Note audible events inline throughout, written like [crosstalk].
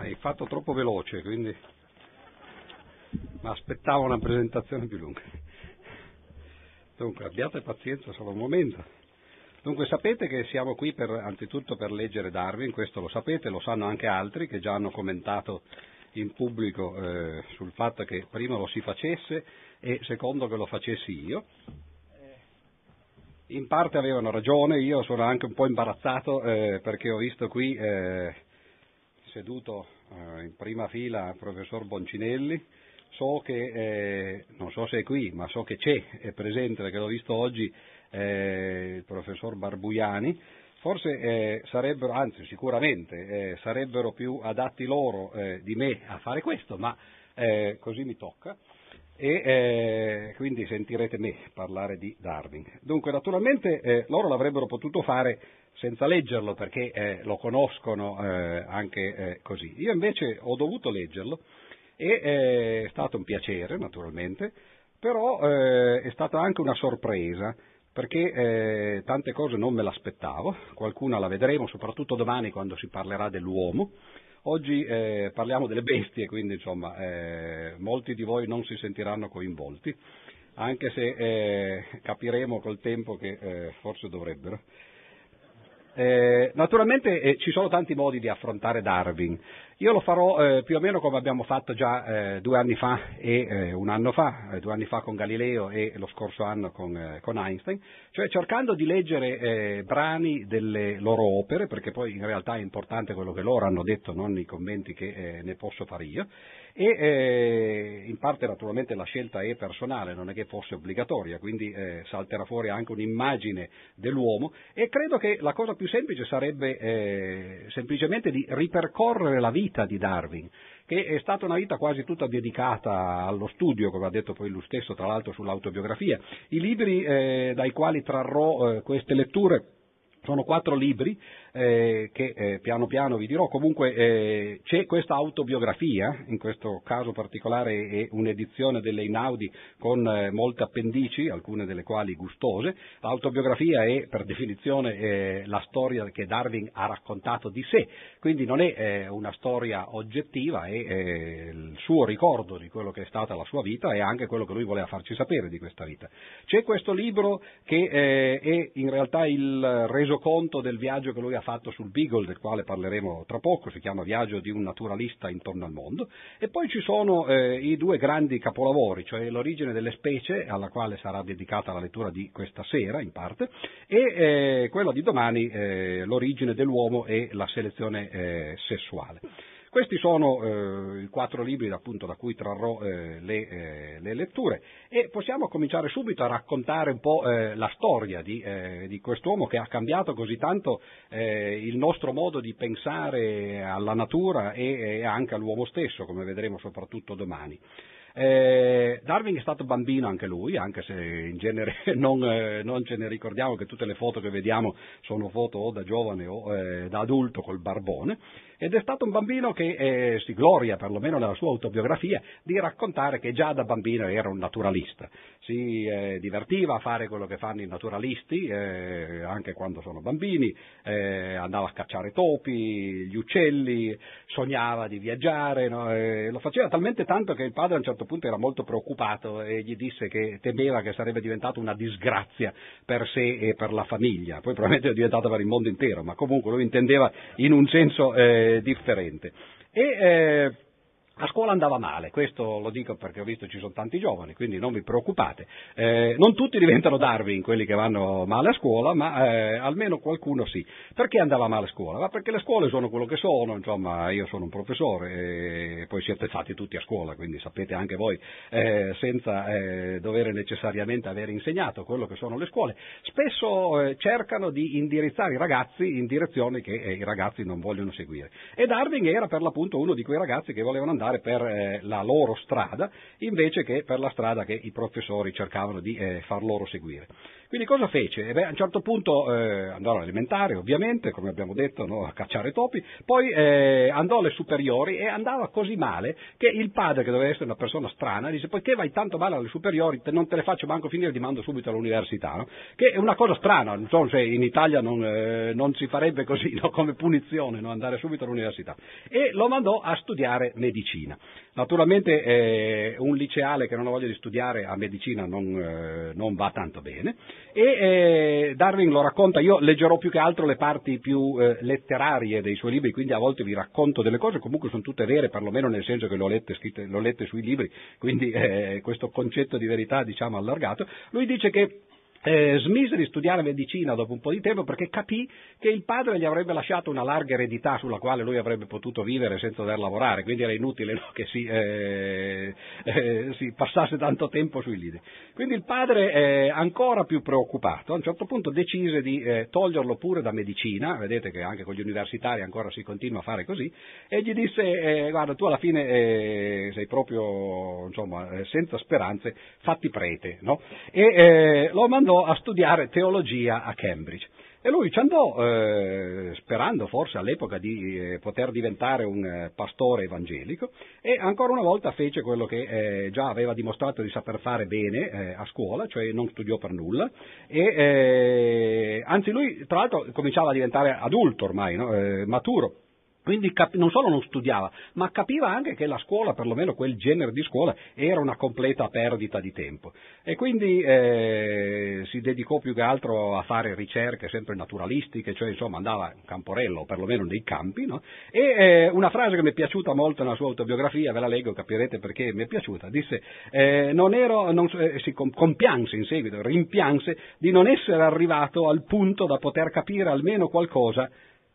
hai fatto troppo veloce, quindi mi aspettavo una presentazione più lunga. Dunque, abbiate pazienza solo un momento. Dunque, sapete che siamo qui per, anzitutto per leggere Darwin, questo lo sapete, lo sanno anche altri che già hanno commentato in pubblico eh, sul fatto che prima lo si facesse e secondo che lo facessi io. In parte avevano ragione, io sono anche un po' imbarazzato eh, perché ho visto qui eh, seduto eh, in prima fila il professor Boncinelli, so che, eh, non so se è qui, ma so che c'è, è presente perché l'ho visto oggi eh, il professor Barbuiani, forse eh, sarebbero, anzi sicuramente eh, sarebbero più adatti loro eh, di me a fare questo, ma così mi tocca. E quindi sentirete me parlare di Darwin. Dunque naturalmente loro l'avrebbero potuto fare senza leggerlo perché lo conoscono anche così. Io invece ho dovuto leggerlo e è stato un piacere naturalmente, però è stata anche una sorpresa perché eh, tante cose non me l'aspettavo, qualcuna la vedremo, soprattutto domani quando si parlerà dell'uomo. Oggi eh, parliamo delle bestie, quindi insomma eh, molti di voi non si sentiranno coinvolti, anche se eh, capiremo col tempo che eh, forse dovrebbero. Eh, naturalmente ci sono tanti modi di affrontare Darwin. Io lo farò eh, più o meno come abbiamo fatto già eh, due anni fa e eh, un anno fa, eh, due anni fa con Galileo e lo scorso anno con, eh, con Einstein, cioè cercando di leggere eh, brani delle loro opere, perché poi in realtà è importante quello che loro hanno detto, non i commenti che ne posso fare io, e in parte naturalmente la scelta è personale, non è che fosse obbligatoria, quindi salterà fuori anche un'immagine dell'uomo. E credo che la cosa più semplice sarebbe semplicemente di ripercorrere la vita vita di Darwin, che è stata una vita quasi tutta dedicata allo studio, come ha detto poi lui stesso, tra l'altro sull'autobiografia. I libri eh, dai quali trarrò eh, queste letture sono quattro libri eh, che eh, piano piano vi dirò, comunque eh, c'è questa autobiografia, in questo caso particolare è un'edizione delle Inaudi con eh, molte appendici, alcune delle quali gustose, l'autobiografia è per definizione eh, la storia che Darwin ha raccontato di sé, quindi non è eh, una storia oggettiva, è il suo ricordo di quello che è stata la sua vita e anche quello che lui voleva farci sapere di questa vita. C'è questo libro che è in realtà il resoconto del viaggio che lui ha ha fatto sul Beagle, del quale parleremo tra poco, si chiama Viaggio di un naturalista intorno al mondo, e poi ci sono eh, i due grandi capolavori, cioè l'origine delle specie, alla quale sarà dedicata la lettura di questa sera in parte, e eh, quella di domani, eh, l'origine dell'uomo e la selezione eh, sessuale. Questi sono eh, i quattro libri appunto, da cui trarrò eh, le, eh, le, letture e possiamo cominciare subito a raccontare un po' eh, la storia di, eh, di, quest'uomo che ha cambiato così tanto eh, il nostro modo di pensare alla natura e, e anche all'uomo stesso, come vedremo soprattutto domani. Eh, Darwin è stato bambino anche lui, anche se in genere [laughs] non, eh, non, ce ne ricordiamo che tutte le foto che vediamo sono foto o da giovane o eh, da adulto col barbone ed è stato un bambino che eh, si gloria, perlomeno nella sua autobiografia, di raccontare che già da bambino era un naturalista. Si eh, divertiva a fare quello che fanno i naturalisti, eh, anche quando sono bambini, eh, andava a cacciare topi, gli uccelli, sognava di viaggiare, no? lo faceva talmente tanto che il padre a un certo punto era molto preoccupato e gli disse che temeva che sarebbe diventato una disgrazia per sé e per la famiglia. Poi probabilmente è diventato per il mondo intero, ma comunque lo intendeva in un senso eh, differente. E, eh, a scuola andava male, questo lo dico perché ho visto ci sono tanti giovani, quindi non vi preoccupate. Eh, non tutti diventano Darwin quelli che vanno male a scuola, ma eh, almeno qualcuno sì. Perché andava male a scuola? Ma perché le scuole sono quello che sono, insomma io sono un professore e poi siete stati tutti a scuola, quindi sapete anche voi, eh, senza eh, dover necessariamente aver insegnato quello che sono le scuole, spesso eh, cercano di indirizzare i ragazzi in direzioni che eh, i ragazzi non vogliono seguire. E Darwin era per l'appunto uno di quei ragazzi che volevano andare andare per eh, la loro strada invece che per la strada che i professori cercavano di eh, far loro seguire. Quindi cosa fece? Eh beh, a un certo punto eh, andò all'elementare, ovviamente, come abbiamo detto, no, a cacciare topi, poi eh, andò alle superiori e andava così male che il padre, che doveva essere una persona strana, disse poiché vai tanto male alle superiori, non te le faccio manco finire, ti mando subito all'università, no? che è una cosa strana, non so se in Italia non, eh, non si farebbe così, no? come punizione, andare subito all'università. E lo mandò a studiare medicina. Naturalmente eh, un liceale che non ha voglia di studiare a medicina non, eh, non va tanto bene e eh, Darwin lo racconta, io leggerò più che altro le parti più eh, letterarie dei suoi libri, quindi a volte vi racconto delle cose, comunque sono tutte vere, perlomeno nel senso che le ho lette, scritte, le ho lette sui libri, quindi eh, questo concetto di verità diciamo allargato. Lui dice che eh, smise di studiare medicina dopo un po' di tempo perché capì che il padre gli avrebbe lasciato una larga eredità sulla quale lui avrebbe potuto vivere senza dover lavorare, quindi era inutile no, che si, eh, eh, si, passasse tanto tempo sui libri. Quindi il padre, eh, ancora più preoccupato, a un certo punto decise di eh, toglierlo pure da medicina, vedete che anche con gli universitari ancora si continua a fare così, e gli disse, eh, guarda tu alla fine sei proprio insomma, senza speranze, fatti prete, no? e lo mandò andò a studiare teologia a Cambridge. E lui ci andò eh, sperando forse all'epoca di eh, poter diventare un eh, pastore evangelico e ancora una volta fece quello che eh, già aveva dimostrato di saper fare bene eh, a scuola, cioè non studiò per nulla e eh, anzi lui tra l'altro cominciava a diventare adulto ormai, no? maturo quindi cap- non solo non studiava, ma capiva anche che la scuola, perlomeno quel genere di scuola, era una completa perdita di tempo. E quindi eh, si dedicò più che altro a fare ricerche sempre naturalistiche, cioè insomma andava in camporello, perlomeno nei campi. No? E eh, una frase che mi è piaciuta molto nella sua autobiografia, ve la leggo, capirete perché mi è piaciuta, disse, eh, non ero, non, eh, si compianse in seguito, rimpianse di non essere arrivato al punto da poter capire almeno qualcosa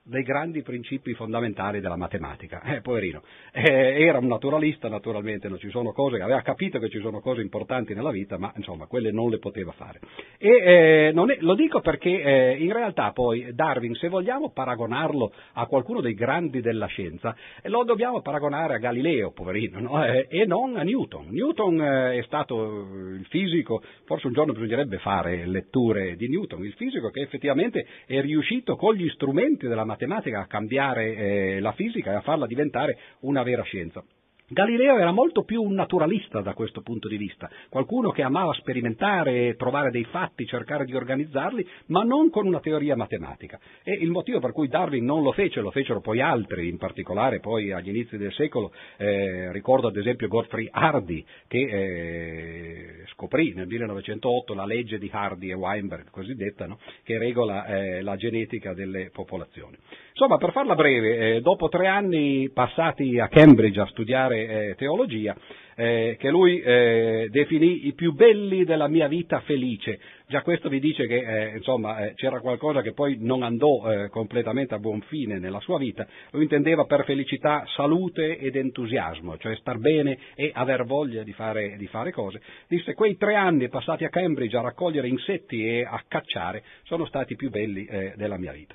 dei grandi principi fondamentali della matematica. Eh, poverino. Eh, era un naturalista, naturalmente, cose, aveva capito che ci sono cose importanti nella vita, ma insomma, quelle non le poteva fare. E eh, è, lo dico perché eh, in realtà poi Darwin, se vogliamo paragonarlo a qualcuno dei grandi della scienza, lo dobbiamo paragonare a Galileo, poverino, no? Eh, e non a Newton. Newton eh, è stato il fisico, forse un giorno bisognerebbe fare letture di Newton, il fisico che effettivamente è riuscito con gli strumenti della matematica matematica a cambiare eh, la fisica e a farla diventare una vera scienza. Galileo era molto più un naturalista da questo punto di vista, qualcuno che amava sperimentare, trovare dei fatti, cercare di organizzarli, ma non con una teoria matematica. E il motivo per cui Darwin non lo fece, lo fecero poi altri, in particolare poi agli inizi del secolo, eh, ricordo ad esempio Godfrey Hardy, che eh, scoprì nel 1908 la legge di Hardy e Weinberg, cosiddetta, no? che regola eh, la genetica delle popolazioni. Insomma, per farla breve, eh, dopo tre anni passati a Cambridge a studiare eh, teologia, eh, che lui eh, definì i più belli della mia vita felice. Già questo vi dice che eh, insomma, eh, c'era qualcosa che poi non andò completamente a buon fine nella sua vita. Lui intendeva per felicità salute ed entusiasmo, cioè star bene e aver voglia di fare, di fare cose. Disse quei tre anni passati a Cambridge a raccogliere insetti e a cacciare sono stati i più belli della mia vita.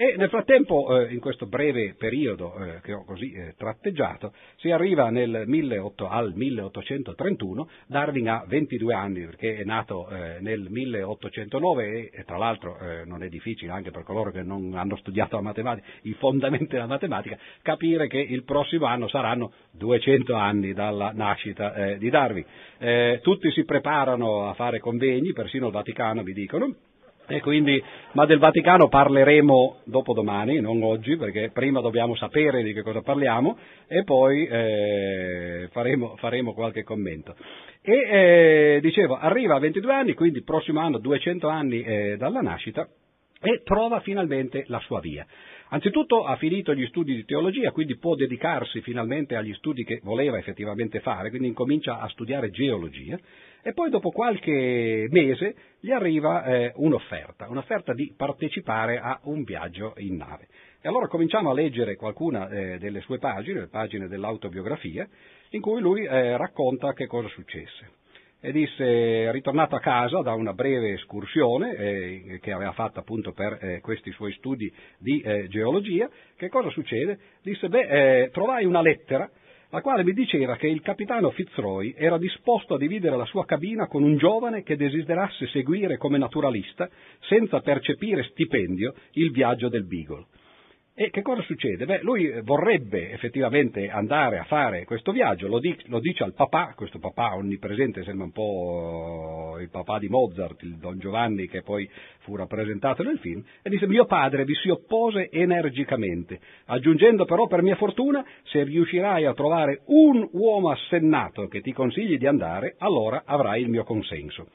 E nel frattempo, eh, in questo breve periodo eh, che ho così eh, tratteggiato, si arriva nel 18, al 1831, Darwin ha 22 anni perché è nato eh, nel 1809 e, e tra l'altro eh, non è difficile anche per coloro che non hanno studiato la matematica, i fondamenti della matematica, capire che il prossimo anno saranno 200 anni dalla nascita eh, di Darwin. tutti si preparano a fare convegni, persino il Vaticano vi dicono, e quindi, ma del Vaticano parleremo dopodomani, non oggi, perché prima dobbiamo sapere di che cosa parliamo e poi eh, faremo, faremo, qualche commento. E eh, dicevo, arriva a 22 anni, quindi prossimo anno 200 anni eh, dalla nascita, e trova finalmente la sua via. Anzitutto ha finito gli studi di teologia, quindi può dedicarsi finalmente agli studi che voleva effettivamente fare, quindi incomincia a studiare geologia e poi dopo qualche mese gli arriva eh, un'offerta, un'offerta di partecipare a un viaggio in nave. E allora cominciamo a leggere qualcuna eh, delle sue pagine, le pagine dell'autobiografia, in cui lui eh, racconta che cosa successe e disse, ritornato a casa da una breve escursione eh, che aveva fatto appunto per eh, questi suoi studi di eh, geologia, che cosa succede? Disse, beh, eh, trovai una lettera la quale mi diceva che il capitano Fitzroy era disposto a dividere la sua cabina con un giovane che desiderasse seguire come naturalista, senza percepire stipendio, il viaggio del Beagle. E che cosa succede? Beh, lui vorrebbe effettivamente andare a fare questo viaggio, lo, dice, lo dice al papà, questo papà onnipresente sembra un po' il papà di Mozart, il Don Giovanni che poi fu rappresentato nel film, e dice mio padre vi si oppose energicamente, aggiungendo però per mia fortuna se riuscirai a trovare un uomo assennato che ti consigli di andare, allora avrai il mio consenso.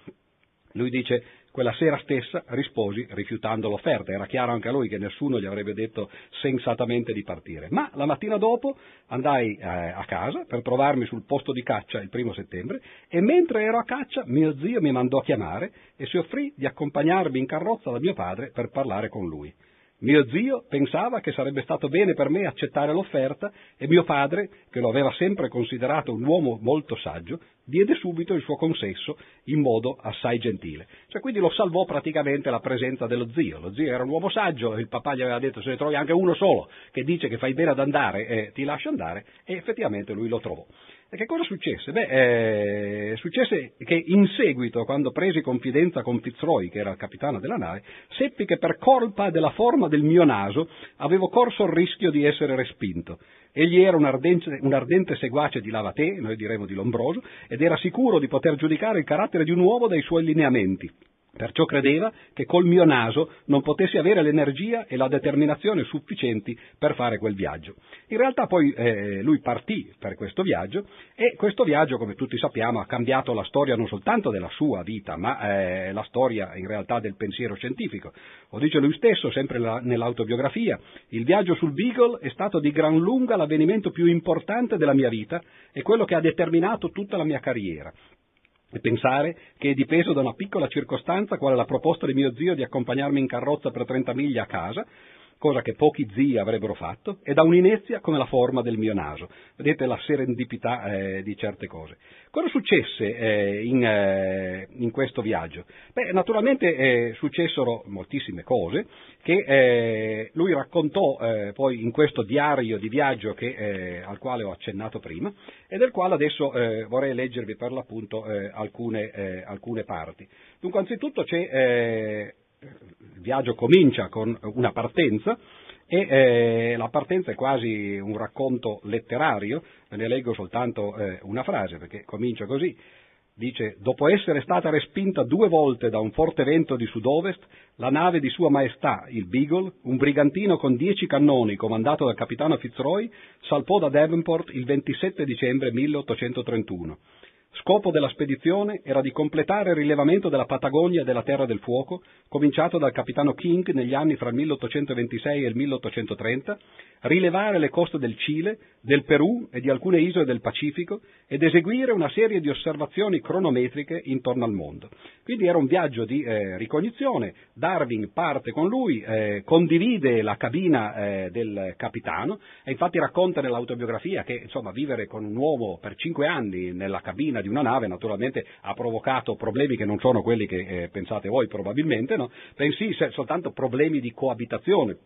Lui dice quella sera stessa risposi rifiutando l'offerta, era chiaro anche a lui che nessuno gli avrebbe detto sensatamente di partire. Ma la mattina dopo andai eh, a casa per trovarmi sul posto di caccia il primo settembre e mentre ero a caccia mio zio mi mandò a chiamare e si offrì di accompagnarmi in carrozza da mio padre per parlare con lui. Mio zio pensava che sarebbe stato bene per me accettare l'offerta e mio padre, che lo aveva sempre considerato un uomo molto saggio, diede subito il suo consenso in modo assai gentile. Cioè, quindi lo salvò praticamente la presenza dello zio. Lo zio era un uomo saggio, il papà gli aveva detto se ne trovi anche uno solo che dice che fai bene ad andare e ti lascia andare e effettivamente lui lo trovò. E che cosa successe? Beh, eh, successe che in seguito, quando presi confidenza con Fitzroy, che era il capitano della nave, seppi che per colpa della forma del mio naso avevo corso il rischio di essere respinto. Egli era un ardente, un ardente seguace di Lavaté, noi diremo di Lombroso, ed era sicuro di poter giudicare il carattere di un uomo dai suoi lineamenti. Perciò credeva che col mio naso non potessi avere l'energia e la determinazione sufficienti per fare quel viaggio. In realtà poi eh, lui partì per questo viaggio e questo viaggio, come tutti sappiamo, ha cambiato la storia non soltanto della sua vita, ma eh, la storia in realtà del pensiero scientifico. Lo dice lui stesso, sempre la, nell'autobiografia, il viaggio sul Beagle è stato di gran lunga l'avvenimento più importante della mia vita e quello che ha determinato tutta la mia carriera e pensare che è dipeso da una piccola circostanza quale la proposta di mio zio di accompagnarmi in carrozza per 30 miglia a casa, cosa che pochi zii avrebbero fatto, e da un'inezia come la forma del mio naso. Vedete la serendipità eh, di certe cose. Cosa successe eh, in, eh, in, questo viaggio? Beh, naturalmente eh, successero moltissime cose che eh, lui raccontò eh, poi in questo diario di viaggio che, al quale ho accennato prima e del quale adesso vorrei leggervi per l'appunto alcune, alcune, parti. Dunque, anzitutto c'è il viaggio comincia con una partenza e eh, la partenza è quasi un racconto letterario, ne leggo soltanto eh, una frase perché comincia così. Dice, dopo essere stata respinta due volte da un forte vento di sud-ovest, la nave di Sua Maestà, il Beagle, un brigantino con dieci cannoni comandato dal capitano Fitzroy, salpò da Devonport il 27 dicembre 1831. Scopo della spedizione era di completare il rilevamento della Patagonia e della Terra del Fuoco, cominciato dal capitano King negli anni fra il 1826 e il 1830, rilevare le coste del Cile, del Perù e di alcune isole del Pacifico ed eseguire una serie di osservazioni cronometriche intorno al mondo. Quindi era un viaggio di eh, ricognizione, Darwin parte con lui, eh, condivide la cabina eh, del capitano e infatti racconta nell'autobiografia che insomma, vivere con un uomo per cinque anni nella cabina di una nave naturalmente ha provocato problemi che non sono quelli che eh, pensate voi probabilmente, no? bensì soltanto problemi di coabitazione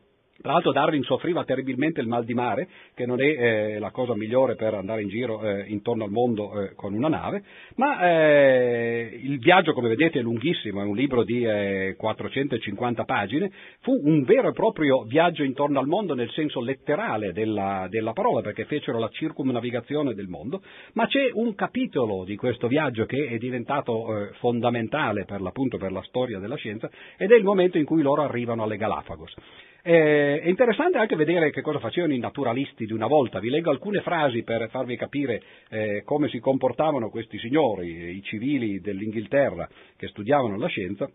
tra l'altro Darwin soffriva terribilmente il mal di mare, che non è eh, la cosa migliore per andare in giro eh, intorno al mondo eh, con una nave, ma eh, il viaggio, come vedete, è lunghissimo, è un libro di 450 eh, pagine, fu un vero e proprio viaggio intorno al mondo nel senso letterale della, della parola, perché fecero la circumnavigazione del mondo, ma c'è un capitolo di questo viaggio che è diventato eh, fondamentale per per la storia della scienza ed è il momento in cui loro arrivano alle Galapagos. Eh, è interessante anche vedere che cosa facevano i naturalisti di una volta. Vi leggo alcune frasi per farvi capire eh, come si comportavano questi signori, i civili dell'Inghilterra che studiavano la scienza,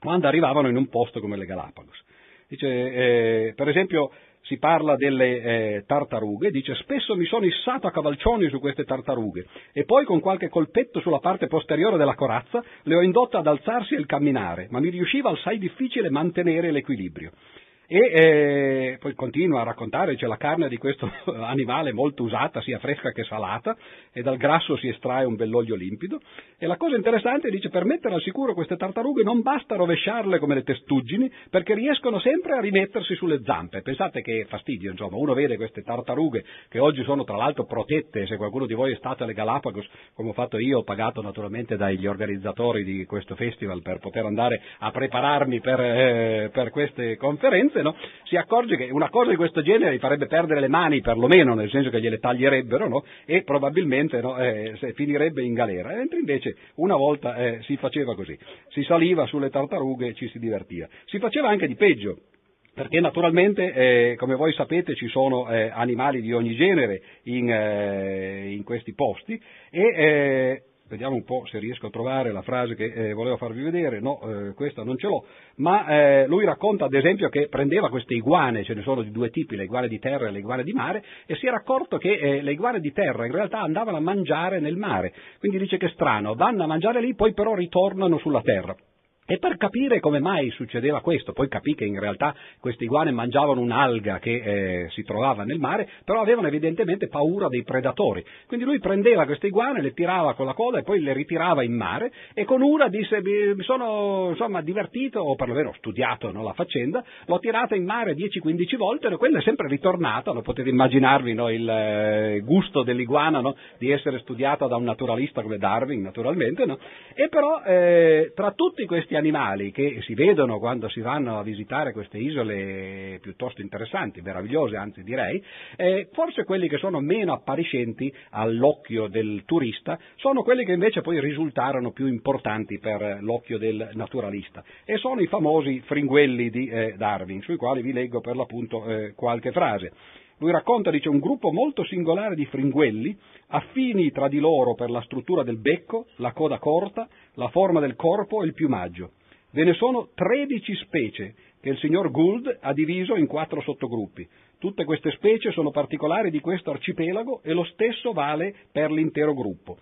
quando arrivavano in un posto come le Galapagos. Dice, eh, per esempio, si parla delle eh, tartarughe, dice spesso mi sono issato a cavalcioni su queste tartarughe e poi con qualche colpetto sulla parte posteriore della corazza le ho indotte ad alzarsi e il camminare, ma mi riusciva assai difficile mantenere l'equilibrio. E eh, poi continua a raccontare, c'è la carne di questo [laughs] animale molto usata, sia fresca che salata, e dal grasso si estrae un bell'olio limpido. E la cosa interessante dice, per mettere al sicuro queste tartarughe non basta rovesciarle come le testuggini, perché riescono sempre a rimettersi sulle zampe. Pensate che fastidio, insomma, uno vede queste tartarughe che oggi sono tra l'altro protette, se qualcuno di voi è stato alle Galapagos, come ho fatto io, pagato naturalmente dagli organizzatori di questo festival per poter andare a prepararmi per, eh, per queste conferenze, no? si accorge che una cosa di questo genere gli farebbe perdere le mani perlomeno, nel senso che gliele taglierebbero no? e probabilmente eh, finirebbe in galera, mentre invece una volta eh, si faceva così, si saliva sulle tartarughe e ci si divertiva. Si faceva anche di peggio, perché naturalmente, eh, come voi sapete, ci sono eh, animali di ogni genere in, eh, in questi posti e eh, Vediamo un po' se riesco a trovare la frase che eh, volevo farvi vedere, no, eh, questa non ce l'ho, ma eh, lui racconta ad esempio che prendeva queste iguane, ce ne sono di due tipi, le iguane di terra e le iguane di mare, e si era accorto che eh, le iguane di terra in realtà andavano a mangiare nel mare, quindi dice che è strano, vanno a mangiare lì, poi però ritornano sulla terra. E per capire come mai succedeva questo, poi capì che in realtà queste iguane mangiavano un'alga che eh, si trovava nel mare, però avevano evidentemente paura dei predatori. Quindi lui prendeva queste iguane, le tirava con la coda e poi le ritirava in mare e con una disse mi sono insomma, divertito, o perlomeno studiato no, la faccenda, l'ho tirata in mare 10-15 volte e quella è sempre ritornata, no? potete immaginarvi no, il eh, gusto dell'iguana di essere studiata da un naturalista come Darwin naturalmente, e però eh, tra tutti questi animali che si vedono quando si vanno a visitare queste isole piuttosto interessanti, meravigliose anzi direi, eh, forse quelli che sono meno appariscenti all'occhio del turista sono quelli che invece poi risultarono più importanti per l'occhio del naturalista e sono i famosi fringuelli di eh, Darwin, sui quali vi leggo per l'appunto eh, qualche frase. Lui racconta, dice, un gruppo molto singolare di fringuelli, affini tra di loro per la struttura del becco, la coda corta, la forma del corpo e il piumaggio. Ve ne sono 13 specie che il signor Gould ha diviso in quattro sottogruppi. Tutte queste specie sono particolari di questo arcipelago e lo stesso vale per l'intero gruppo.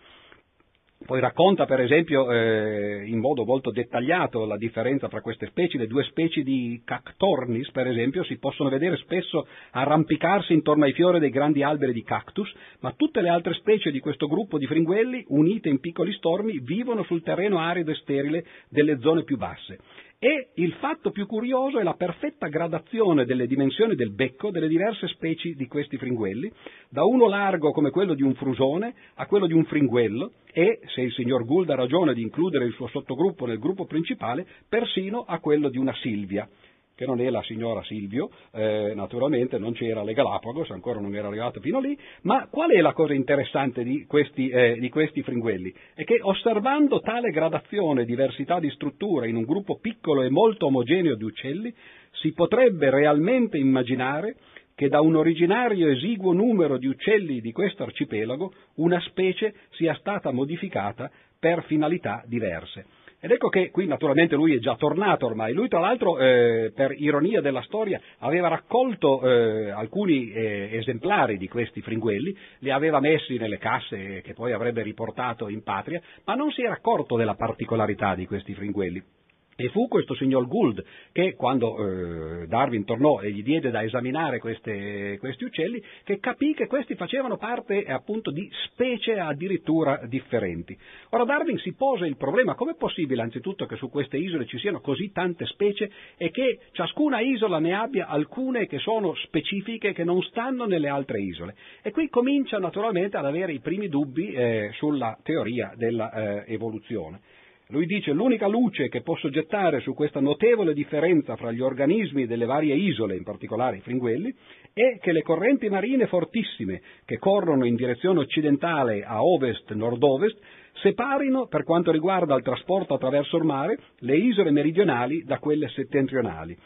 Poi racconta per esempio eh, in modo molto dettagliato la differenza tra queste specie, le due specie di cactornis per esempio si possono vedere spesso arrampicarsi intorno ai fiori dei grandi alberi di cactus, ma tutte le altre specie di questo gruppo di fringuelli, unite in piccoli stormi, vivono sul terreno arido e sterile delle zone più basse. E il fatto più curioso è la perfetta gradazione delle dimensioni del becco delle diverse specie di questi fringuelli, da uno largo come quello di un frusone a quello di un fringuello e, se il signor Gould ha ragione di includere il suo sottogruppo nel gruppo principale, persino a quello di una silvia che non è la signora Silvio, eh, naturalmente non c'era le Galapagos, ancora non era arrivato fino lì, ma qual è la cosa interessante di questi, eh, di questi fringuelli? È che osservando tale gradazione diversità di struttura in un gruppo piccolo e molto omogeneo di uccelli, si potrebbe realmente immaginare che da un originario esiguo numero di uccelli di questo arcipelago una specie sia stata modificata per finalità diverse. Ed ecco che qui naturalmente lui è già tornato ormai. Lui tra l'altro, eh, per ironia della storia, aveva raccolto eh, alcuni eh, esemplari di questi fringuelli, li aveva messi nelle casse che poi avrebbe riportato in patria, ma non si era accorto della particolarità di questi fringuelli. E fu questo signor Gould che, quando eh, Darwin tornò e gli diede da esaminare queste, questi uccelli, che capì che questi facevano parte appunto di specie addirittura differenti. Ora Darwin si pose il problema, com'è possibile anzitutto che su queste isole ci siano così tante specie e che ciascuna isola ne abbia alcune che sono specifiche che non stanno nelle altre isole? E qui comincia naturalmente ad avere i primi dubbi eh, sulla teoria dell'evoluzione. Eh, lui dice l'unica luce che posso gettare su questa notevole differenza fra gli organismi delle varie isole, in particolare i fringuelli, è che le correnti marine fortissime che corrono in direzione occidentale a ovest-nord-ovest separino, per quanto riguarda il trasporto attraverso il mare, le isole meridionali da quelle settentrionali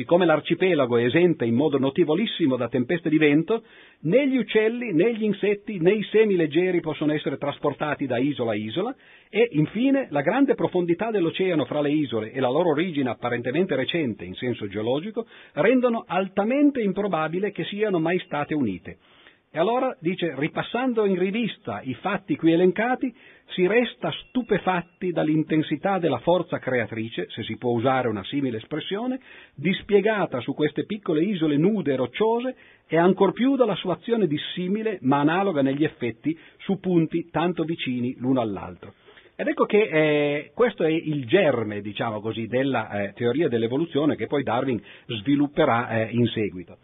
siccome l'arcipelago è esente in modo notevolissimo da tempeste di vento, né gli uccelli, né gli insetti, né i semi leggeri possono essere trasportati da isola a isola e, infine, la grande profondità dell'oceano fra le isole e la loro origine apparentemente recente in senso geologico rendono altamente improbabile che siano mai state unite. E allora dice, ripassando in rivista i fatti qui elencati, si resta stupefatti dall'intensità della forza creatrice, se si può usare una simile espressione, dispiegata su queste piccole isole nude e rocciose e ancor più dalla sua azione dissimile ma analoga negli effetti su punti tanto vicini l'uno all'altro. Ed ecco che eh, questo è il germe, diciamo così, della eh, teoria dell'evoluzione che poi Darwin svilupperà eh, in seguito.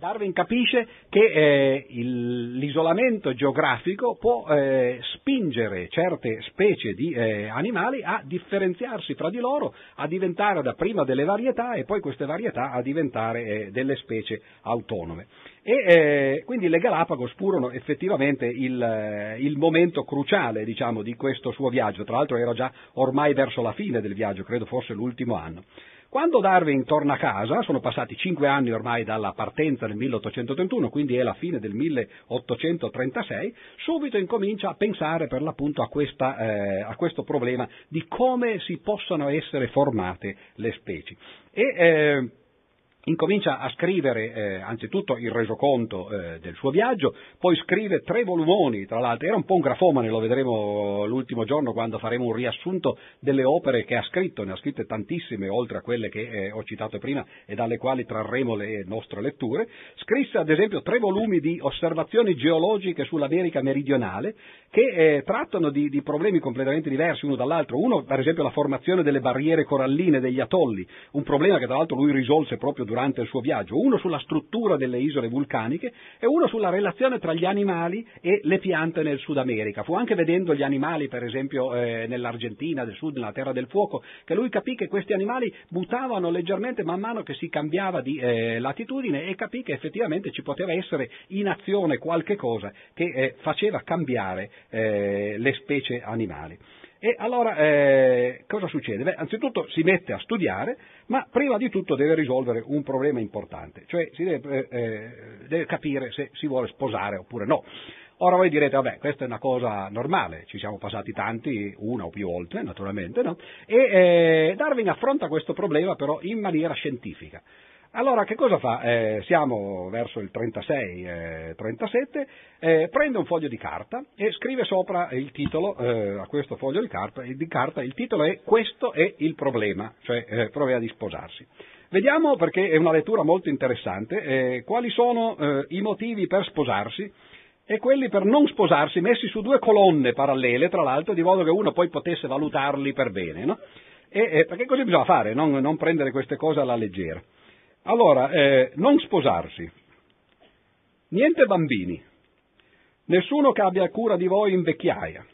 Darwin capisce che eh, il, l'isolamento geografico può eh, spingere certe specie di eh, animali a differenziarsi fra di loro, a diventare dapprima delle varietà e poi queste varietà a diventare eh, delle specie autonome. E eh, quindi le Galapagos furono effettivamente il, eh, il momento cruciale diciamo, di questo suo viaggio, tra l'altro era già ormai verso la fine del viaggio, credo fosse l'ultimo anno. Quando Darwin torna a casa, sono passati cinque anni ormai dalla partenza nel 1831, quindi è la fine del 1836, subito incomincia a pensare per l'appunto a, questa, eh, a questo problema di come si possano essere formate le specie. E, eh, incomincia a scrivere eh, anzitutto il resoconto eh, del suo viaggio, poi scrive tre volumoni, tra l'altro era un po' un grafomane, lo vedremo l'ultimo giorno quando faremo un riassunto delle opere che ha scritto, ne ha scritte tantissime oltre a quelle che eh, ho citato prima e dalle quali trarremo le nostre letture, scrisse ad esempio tre volumi di osservazioni geologiche sull'America meridionale che eh, trattano di, di, problemi completamente diversi uno dall'altro, uno per esempio la formazione delle barriere coralline degli atolli, un problema che tra l'altro lui risolse proprio durante il suo viaggio, uno sulla struttura delle isole vulcaniche e uno sulla relazione tra gli animali e le piante nel Sud America. Fu anche vedendo gli animali, per esempio, eh, nell'Argentina del Sud, nella Terra del Fuoco, che lui capì che questi animali mutavano leggermente man mano che si cambiava di eh, latitudine e capì che effettivamente ci poteva essere in azione qualche cosa che eh, faceva cambiare eh, le specie animali. E allora eh, cosa succede? Beh, anzitutto si mette a studiare, ma prima di tutto deve risolvere un problema importante, cioè si deve, eh, eh, deve capire se si vuole sposare oppure no. Ora voi direte, vabbè, questa è una cosa normale, ci siamo passati tanti, una o più volte, naturalmente, no? E eh, Darwin affronta questo problema però in maniera scientifica. Allora che cosa fa? Eh, siamo verso il 36-37, eh, prende un foglio di carta e scrive sopra il titolo eh, a questo foglio di carta, di carta, il titolo è Questo è il problema, cioè eh, provea di sposarsi. Vediamo, perché è una lettura molto interessante, eh, quali sono eh, i motivi per sposarsi e quelli per non sposarsi messi su due colonne parallele, tra l'altro, di modo che uno poi potesse valutarli per bene. No? E, perché così bisogna fare, non, non prendere queste cose alla leggera. Allora, eh, non sposarsi, niente bambini, nessuno che abbia cura di voi in vecchiaia.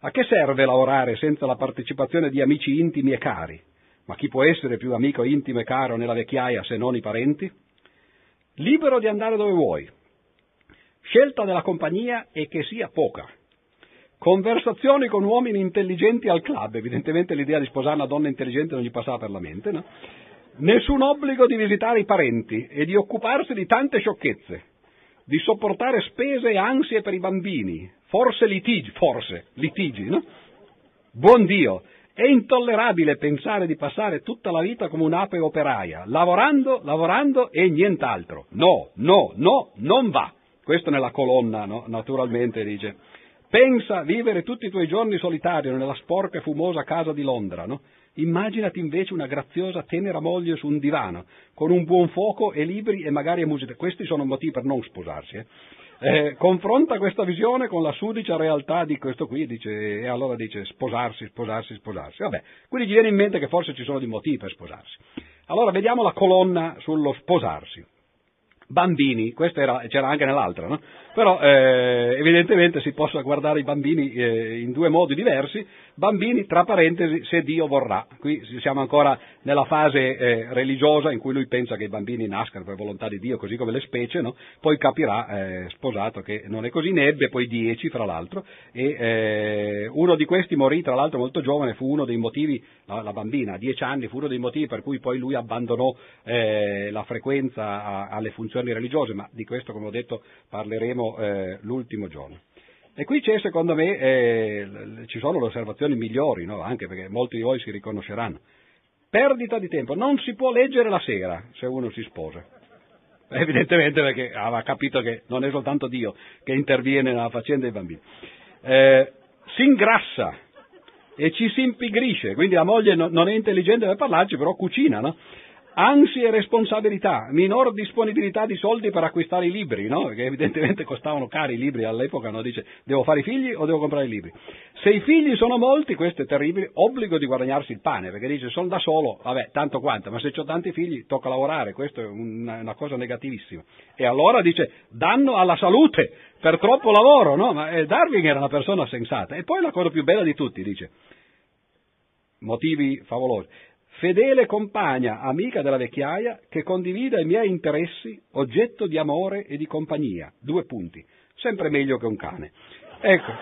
A che serve lavorare senza la partecipazione di amici intimi e cari? Ma chi può essere più amico intimo e caro nella vecchiaia se non i parenti? Libero di andare dove vuoi. Scelta della compagnia e che sia poca. Conversazioni con uomini intelligenti al club, evidentemente l'idea di sposare una donna intelligente non gli passava per la mente, no? Nessun obbligo di visitare i parenti e di occuparsi di tante sciocchezze, di sopportare spese e ansie per i bambini, forse litigi, forse litigi, no? Buon Dio, è intollerabile pensare di passare tutta la vita come un'ape operaia, lavorando, lavorando e nient'altro. No, no, no, non va. Questo nella colonna, no? naturalmente dice. Pensa vivere tutti i tuoi giorni solitario nella sporca e fumosa casa di Londra, no? Immaginati invece una graziosa, tenera moglie su un divano, con un buon fuoco e libri e magari musica. Questi sono motivi per non sposarsi. Eh. Eh, confronta questa visione con la sudicia realtà di questo qui dice, e allora dice sposarsi, sposarsi, sposarsi. Vabbè, quindi gli viene in mente che forse ci sono dei motivi per sposarsi. Allora vediamo la colonna sullo sposarsi. Bambini, questa era, c'era anche nell'altra, no? Però eh, evidentemente si possono guardare i bambini eh, in due modi diversi, bambini tra parentesi se Dio vorrà, qui siamo ancora nella fase eh, religiosa in cui lui pensa che i bambini nascano per volontà di Dio così come le specie, no? poi capirà eh, sposato che non è così, ne ebbe poi dieci fra l'altro. E eh, uno di questi morì tra l'altro molto giovane, fu uno dei motivi, la, la bambina a dieci anni fu uno dei motivi per cui poi lui abbandonò eh, la frequenza a, alle funzioni religiose, ma di questo come ho detto parleremo eh, l'ultimo giorno. E qui c'è, secondo me, eh, ci sono le osservazioni migliori, no? anche perché molti di voi si riconosceranno. Perdita di tempo, non si può leggere la sera se uno si sposa. evidentemente perché aveva capito che non è soltanto Dio che interviene nella faccenda dei bambini. Eh, si ingrassa e ci si impigrisce, quindi la moglie non è intelligente per parlarci, però cucina, no? Ansie e responsabilità, minor disponibilità di soldi per acquistare i libri, no? che evidentemente [laughs] costavano cari i libri all'epoca, no? dice devo fare i figli o devo comprare i libri. Se i figli sono molti, questo è terribile, obbligo di guadagnarsi il pane, perché dice sono da solo, vabbè, tanto quanto, ma se ho tanti figli tocca lavorare, questo è una, una cosa negativissima. E allora dice danno alla salute per troppo lavoro, no? Ma eh, Darwin era una persona sensata. E poi la cosa più bella di tutti, dice, motivi favolosi fedele compagna, amica della vecchiaia, che condivida i miei interessi, oggetto di amore e di compagnia. Due punti. Sempre meglio che un cane. Ecco.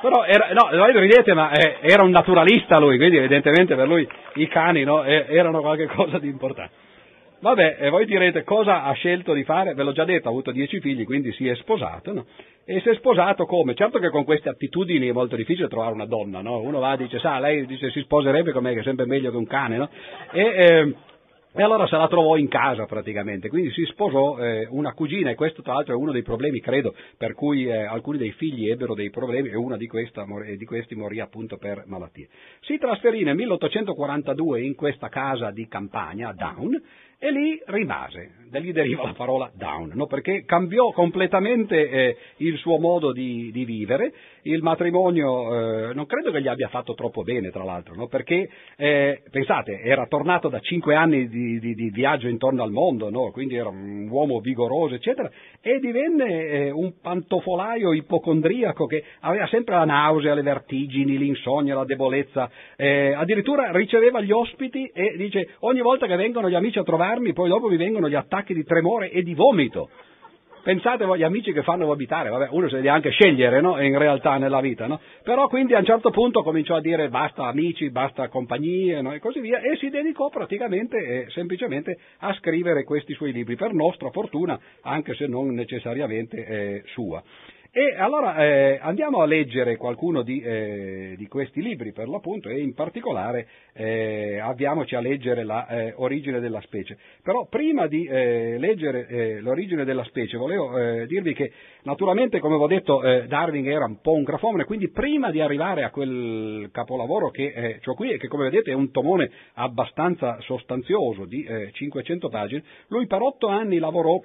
Però era, no, voi ridete, ma eh, era un naturalista lui, quindi evidentemente per lui i cani no, eh, erano qualcosa [laughs] di importante. Vabbè, e voi direte cosa ha scelto di fare? Ve l'ho già detto, ha avuto dieci figli, quindi si è sposato, no? E si è sposato come? Certo che con queste attitudini è molto difficile trovare una donna, no? Uno va e dice, sa, lei dice, si sposerebbe con me, che è sempre meglio che un cane, no? E, eh, e allora se la trovò in casa praticamente, quindi si sposò eh, una cugina e questo tra l'altro è uno dei problemi, credo, per cui eh, alcuni dei figli ebbero dei problemi e uno di, questa, di, questi morì appunto per malattie. Si trasferì nel 1842 in questa casa di campagna, Down, e lì rimase, da lì deriva la parola down, no? perché cambiò completamente eh, il suo modo di, di, vivere, il matrimonio eh, non credo che gli abbia fatto troppo bene tra l'altro, no? perché eh, pensate, era tornato da cinque anni di, di, di viaggio intorno al mondo, no? quindi era un uomo vigoroso eccetera, e divenne eh, un pantofolaio ipocondriaco che aveva sempre la nausea, le vertigini, l'insonnia, la debolezza, eh, addirittura riceveva gli ospiti e dice ogni volta che vengono gli amici a trovare trovarmi, poi dopo mi vengono gli attacchi di tremore e di vomito. Pensate agli amici che fanno vomitare, vabbè, uno si deve anche scegliere, no? In realtà nella vita, no? Però quindi a un certo punto cominciò a dire basta amici, basta compagnie, no? E così via, e si dedicò praticamente eh, semplicemente a scrivere questi suoi libri, per nostra fortuna, anche se non necessariamente eh, sua. E allora eh, andiamo a leggere qualcuno di, eh, di, questi libri per l'appunto e in particolare eh, avviamoci a leggere l'origine eh, della specie. Però prima di eh, leggere eh, l'origine della specie volevo dirvi che naturalmente come ho detto Darwin era un po' un grafomane, quindi prima di arrivare a quel capolavoro che ho qui e che come vedete è un tomone abbastanza sostanzioso di 500 pagine, lui per otto anni lavorò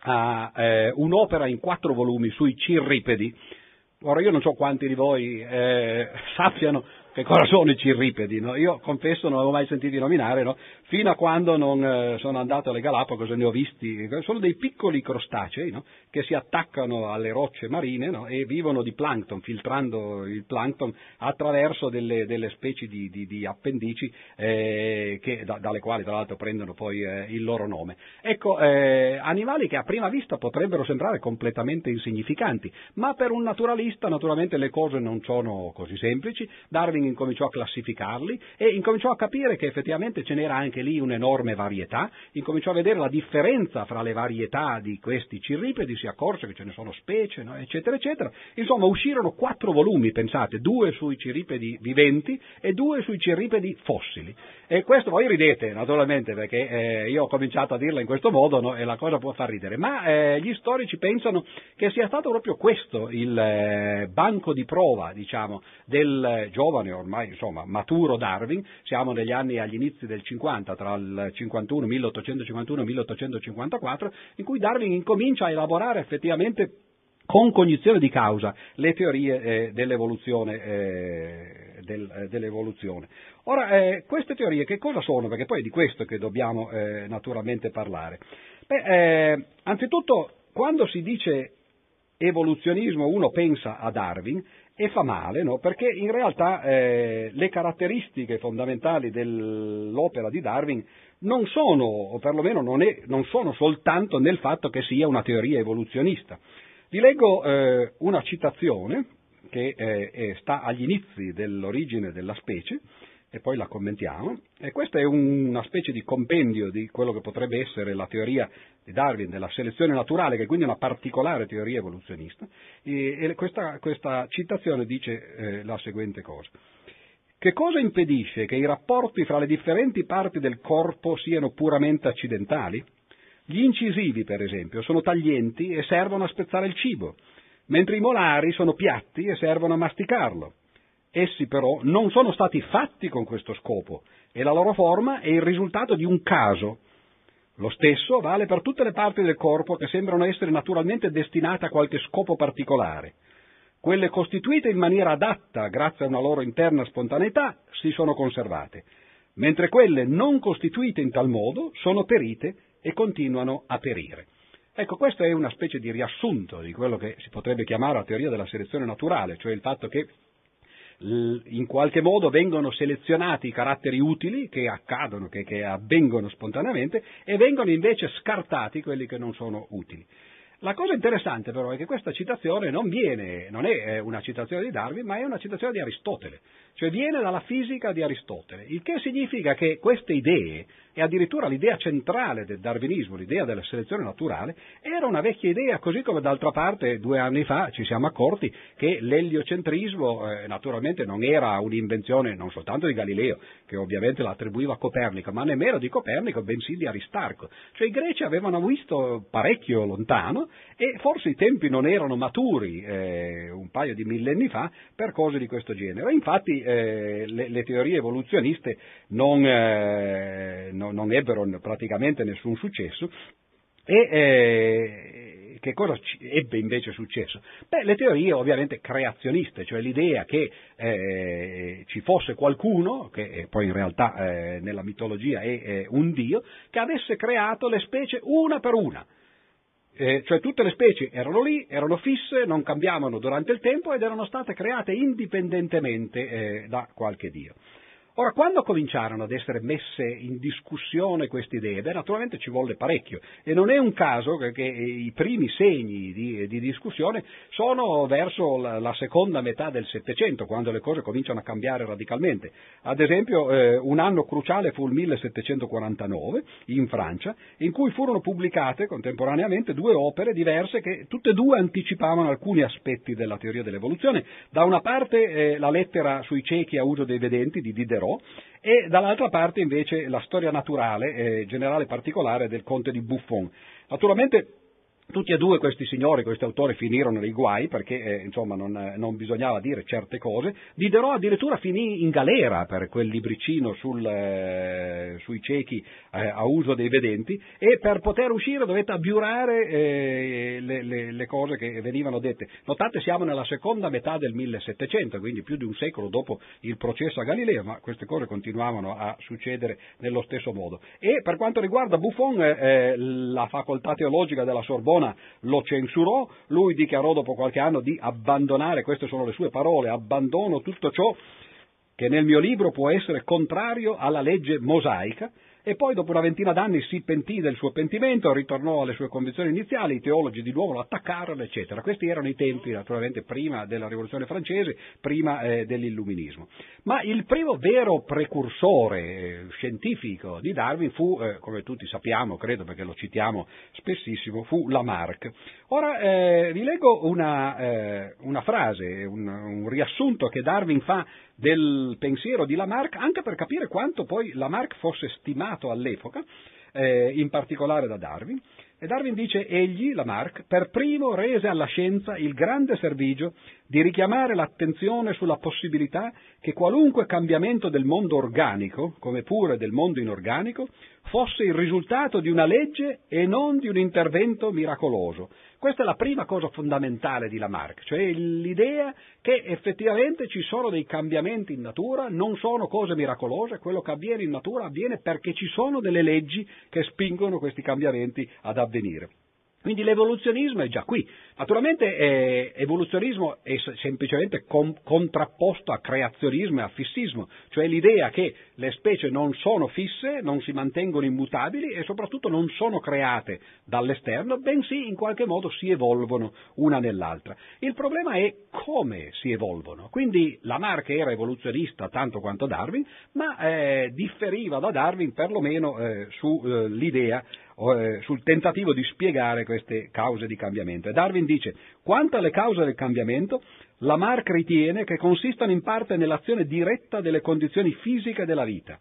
a eh, un'opera in quattro volumi sui cirripedi. Ora io non so quanti di voi eh, [laughs] sappiano che cosa sono i cirripedi, no? Io confesso non avevo mai sentito nominare, no? Fino a quando non eh, sono andato alle Galapagos e ne ho visti, sono dei piccoli crostacei, no? Che si attaccano alle rocce marine, E vivono di plankton, filtrando il plankton attraverso delle, delle specie di, di, di appendici eh, che, da, dalle quali tra l'altro prendono poi eh, il loro nome. Ecco, eh, animali che a prima vista potrebbero sembrare completamente insignificanti, ma per un naturalista naturalmente le cose non sono così semplici. Darwin incominciò a classificarli e incominciò a capire che effettivamente ce n'era anche lì un'enorme varietà, incominciò a vedere la differenza fra le varietà di questi cirripedi, si accorse che ce ne sono specie, no? eccetera, eccetera. Insomma, uscirono quattro volumi, pensate, due sui cirripedi viventi e due sui cirripedi fossili. E questo voi ridete, naturalmente, perché eh, io ho cominciato a dirla in questo modo no? e la cosa può far ridere, ma eh, gli storici pensano che sia stato proprio questo il eh, banco di prova, diciamo, del giovane ormai insomma, maturo Darwin, siamo negli anni agli inizi del 50, tra il 51, 1851 e 1854, in cui Darwin incomincia a elaborare effettivamente con cognizione di causa le teorie eh, dell'evoluzione, eh, del, eh, dell'evoluzione. Ora, eh, queste teorie che cosa sono? Perché poi è di questo che dobbiamo eh, naturalmente parlare. Beh, eh, anzitutto, quando si dice evoluzionismo uno pensa a Darwin e fa male, no? perché in realtà eh, le caratteristiche fondamentali dell'opera di Darwin non sono, o perlomeno non, è, non sono soltanto nel fatto che sia una teoria evoluzionista. Vi leggo eh, una citazione che eh, sta agli inizi dell'origine della specie, e poi la commentiamo. E questa è una specie di compendio di quello che potrebbe essere la teoria di Darwin della selezione naturale, che è quindi una particolare teoria evoluzionista. E, e questa, questa, citazione dice eh, la seguente cosa. Che cosa impedisce che i rapporti fra le differenti parti del corpo siano puramente accidentali? Gli incisivi, per esempio, sono taglienti e servono a spezzare il cibo, mentre i molari sono piatti e servono a masticarlo. Essi però non sono stati fatti con questo scopo e la loro forma è il risultato di un caso. Lo stesso vale per tutte le parti del corpo che sembrano essere naturalmente destinate a qualche scopo particolare. Quelle costituite in maniera adatta grazie a una loro interna spontaneità si sono conservate, mentre quelle non costituite in tal modo sono perite e continuano a perire. Ecco, questo è una specie di riassunto di quello che si potrebbe chiamare la teoria della selezione naturale, cioè il fatto che in qualche modo vengono selezionati i caratteri utili che accadono, che, che avvengono spontaneamente e vengono invece scartati quelli che non sono utili. La cosa interessante però è che questa citazione non viene, non è eh, una citazione di Darwin, ma è una citazione di Aristotele, cioè viene dalla fisica di Aristotele, il che significa che queste idee, e addirittura l'idea centrale del darwinismo, l'idea della selezione naturale, era una vecchia idea, così come d'altra parte due anni fa ci siamo accorti che l'eliocentrismo eh, naturalmente non era un'invenzione non soltanto di Galileo, che ovviamente la attribuiva a Copernico, ma nemmeno di Copernico, bensì di Aristarco. Cioè i greci avevano visto parecchio lontano e forse i tempi non erano maturi eh, un paio di millenni fa per cose di questo genere. Infatti eh, le, le, teorie evoluzioniste non, eh, non, non, ebbero praticamente nessun successo e eh, che cosa ebbe invece successo? Beh, le teorie ovviamente creazioniste, cioè l'idea che eh, ci fosse qualcuno, che poi in realtà eh, nella mitologia è un dio, che avesse creato le specie una per una eh, cioè tutte le specie erano lì, erano fisse, non cambiavano durante il tempo ed erano state create indipendentemente eh, da qualche dio. Ora, quando cominciarono ad essere messe in discussione queste idee? Beh, naturalmente ci volle parecchio e non è un caso che, i primi segni di, di, discussione sono verso la, la, seconda metà del Settecento, quando le cose cominciano a cambiare radicalmente. Ad esempio, eh, un anno cruciale fu il 1749 in Francia, in cui furono pubblicate contemporaneamente due opere diverse che tutte e due anticipavano alcuni aspetti della teoria dell'evoluzione. Da una parte eh, la lettera sui ciechi a uso dei vedenti di Diderot, Diderot, e dall'altra parte invece la storia naturale, eh, generale particolare del conte di Buffon. Naturalmente tutti e due questi signori, questi autori finirono nei guai perché eh, insomma non, non, bisognava dire certe cose. Diderot addirittura finì in galera per quel libricino sul, eh, sui ciechi eh, a uso dei vedenti e per poter uscire dovette abbiurare eh, le, le, le, cose che venivano dette. Notate siamo nella seconda metà del 1700, quindi più di un secolo dopo il processo a Galileo, ma queste cose continuavano a succedere nello stesso modo. E per quanto riguarda Buffon, eh, eh, la facoltà teologica della Sorbonne Barcellona lo censurò, lui dichiarò dopo qualche anno di abbandonare, queste sono le sue parole, abbandono tutto ciò che nel mio libro può essere contrario alla legge mosaica, e poi dopo una ventina d'anni si pentì del suo pentimento, ritornò alle sue convinzioni iniziali, i teologi di nuovo lo attaccarono, eccetera. Questi erano i tempi, naturalmente, prima della rivoluzione francese, prima eh, dell'illuminismo. Ma il primo vero precursore eh, scientifico di Darwin fu, eh, come tutti sappiamo, credo perché lo citiamo spessissimo, fu Lamarck. Ora eh, vi leggo una, eh, una frase, un, un riassunto che Darwin fa del pensiero di Lamarck, anche per capire quanto poi Lamarck fosse stimato all'epoca, eh, in particolare da Darwin. E Darwin dice, egli, Lamarck, per primo rese alla scienza il grande servigio di richiamare l'attenzione sulla possibilità che qualunque cambiamento del mondo organico, come pure del mondo inorganico, fosse il risultato di una legge e non di un intervento miracoloso, questa è la prima cosa fondamentale di Lamarck, cioè l'idea che effettivamente ci sono dei cambiamenti in natura, non sono cose miracolose, quello che avviene in natura avviene perché ci sono delle leggi che spingono questi cambiamenti ad avvenire. Quindi l'evoluzionismo è già qui. Naturalmente eh, evoluzionismo è semplicemente com- contrapposto a creazionismo e a fissismo, cioè l'idea che le specie non sono fisse, non si mantengono immutabili e soprattutto non sono create dall'esterno, bensì in qualche modo si evolvono una nell'altra. Il problema è come si evolvono. Quindi Lamarck era evoluzionista tanto quanto Darwin, ma eh, differiva da Darwin perlomeno eh, sull'idea eh, sul tentativo di spiegare queste cause di cambiamento. E Darwin dice, quanto alle cause del cambiamento, Lamarck ritiene che consistano in parte nell'azione diretta delle condizioni fisiche della vita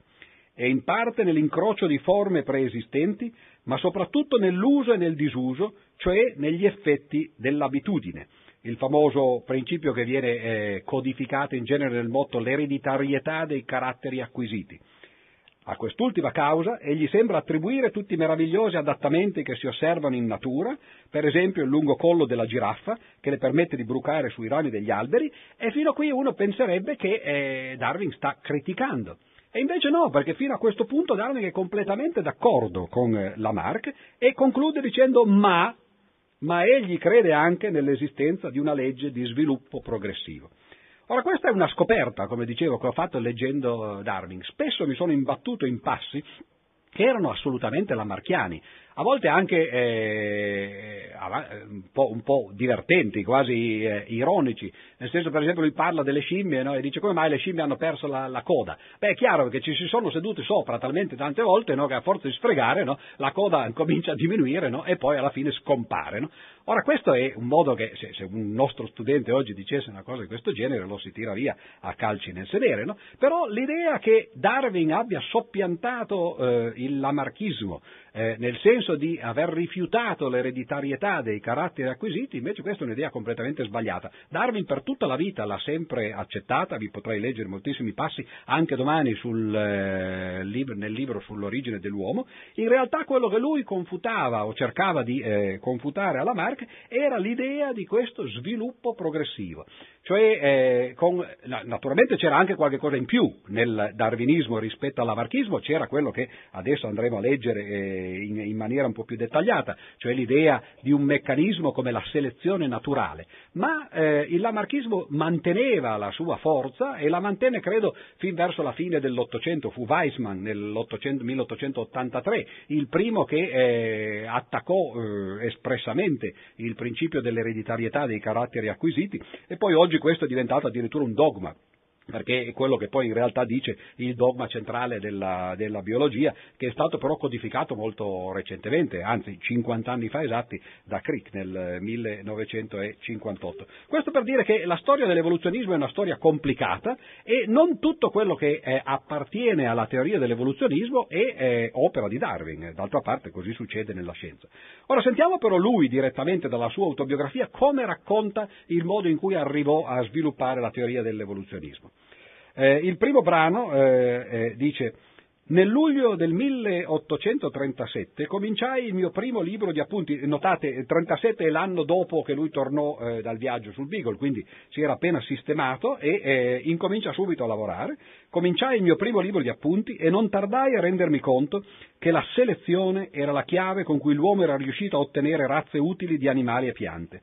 e in parte nell'incrocio di forme preesistenti, ma soprattutto nell'uso e nel disuso, cioè negli effetti dell'abitudine. Il famoso principio che viene eh, codificato in genere nel motto l'ereditarietà dei caratteri acquisiti. A quest'ultima causa egli sembra attribuire tutti i meravigliosi adattamenti che si osservano in natura, per esempio il lungo collo della giraffa che le permette di brucare sui rami degli alberi e fino a qui uno penserebbe che eh, Darwin sta criticando. E invece no, perché fino a questo punto Darwin è completamente d'accordo con eh, Lamarck e conclude dicendo ma, ma egli crede anche nell'esistenza di una legge di sviluppo progressivo. Ora questa è una scoperta, come dicevo, che ho fatto leggendo Darwin. Spesso mi sono imbattuto in passi che erano assolutamente lamarchiani, a volte anche eh, un, po', un, po', divertenti, quasi eh, ironici, nel senso per esempio lui parla delle scimmie no? e dice come mai le scimmie hanno perso la, la, coda. Beh è chiaro che ci si sono sedute sopra talmente tante volte no? che a forza di sfregare no? la coda [laughs] comincia a diminuire e poi alla fine scompare. Ora questo è un modo che se, se, un nostro studente oggi dicesse una cosa di questo genere lo si tira via a calci nel sedere, però l'idea che Darwin abbia soppiantato eh, il lamarchismo eh, nel senso di aver rifiutato l'ereditarietà dei caratteri acquisiti, invece questa è un'idea completamente sbagliata. Darwin per tutta la vita l'ha sempre accettata, vi potrei leggere moltissimi passi anche domani sul, eh, libro, nel libro sull'origine dell'uomo, in realtà quello che lui confutava o cercava di eh, confutare alla Marx era l'idea di questo sviluppo progressivo. Cioè, eh, con, naturalmente c'era anche qualche cosa in più nel darwinismo rispetto all'avarchismo, c'era quello che adesso andremo a leggere eh, in, in, maniera un po' più dettagliata, cioè l'idea di un meccanismo come la selezione naturale. Ma eh, il lamarchismo manteneva la sua forza e la mantenne, credo, fin verso la fine dell'Ottocento. Fu Weissmann nel 1883 il primo che eh, attaccò eh, espressamente il principio dell'ereditarietà dei caratteri acquisiti e poi oggi oggi questo è diventato addirittura un dogma perché è quello che poi in realtà dice il dogma centrale della, della, biologia, che è stato però codificato molto recentemente, anzi 50 anni fa esatti, da Crick nel 1958. Questo per dire che la storia dell'evoluzionismo è una storia complicata e non tutto quello che eh, appartiene alla teoria dell'evoluzionismo è eh, opera di Darwin, d'altra parte così succede nella scienza. Ora sentiamo però lui direttamente dalla sua autobiografia come racconta il modo in cui arrivò a sviluppare la teoria dell'evoluzionismo. Eh, il primo brano eh, eh, dice nel luglio del 1837 cominciai il mio primo libro di appunti, notate, il 37 è l'anno dopo che lui tornò eh, dal viaggio sul Beagle, quindi si era appena sistemato e eh, incomincia subito a lavorare. Cominciai il mio primo libro di appunti e non tardai a rendermi conto che la selezione era la chiave con cui l'uomo era riuscito a ottenere razze utili di animali e piante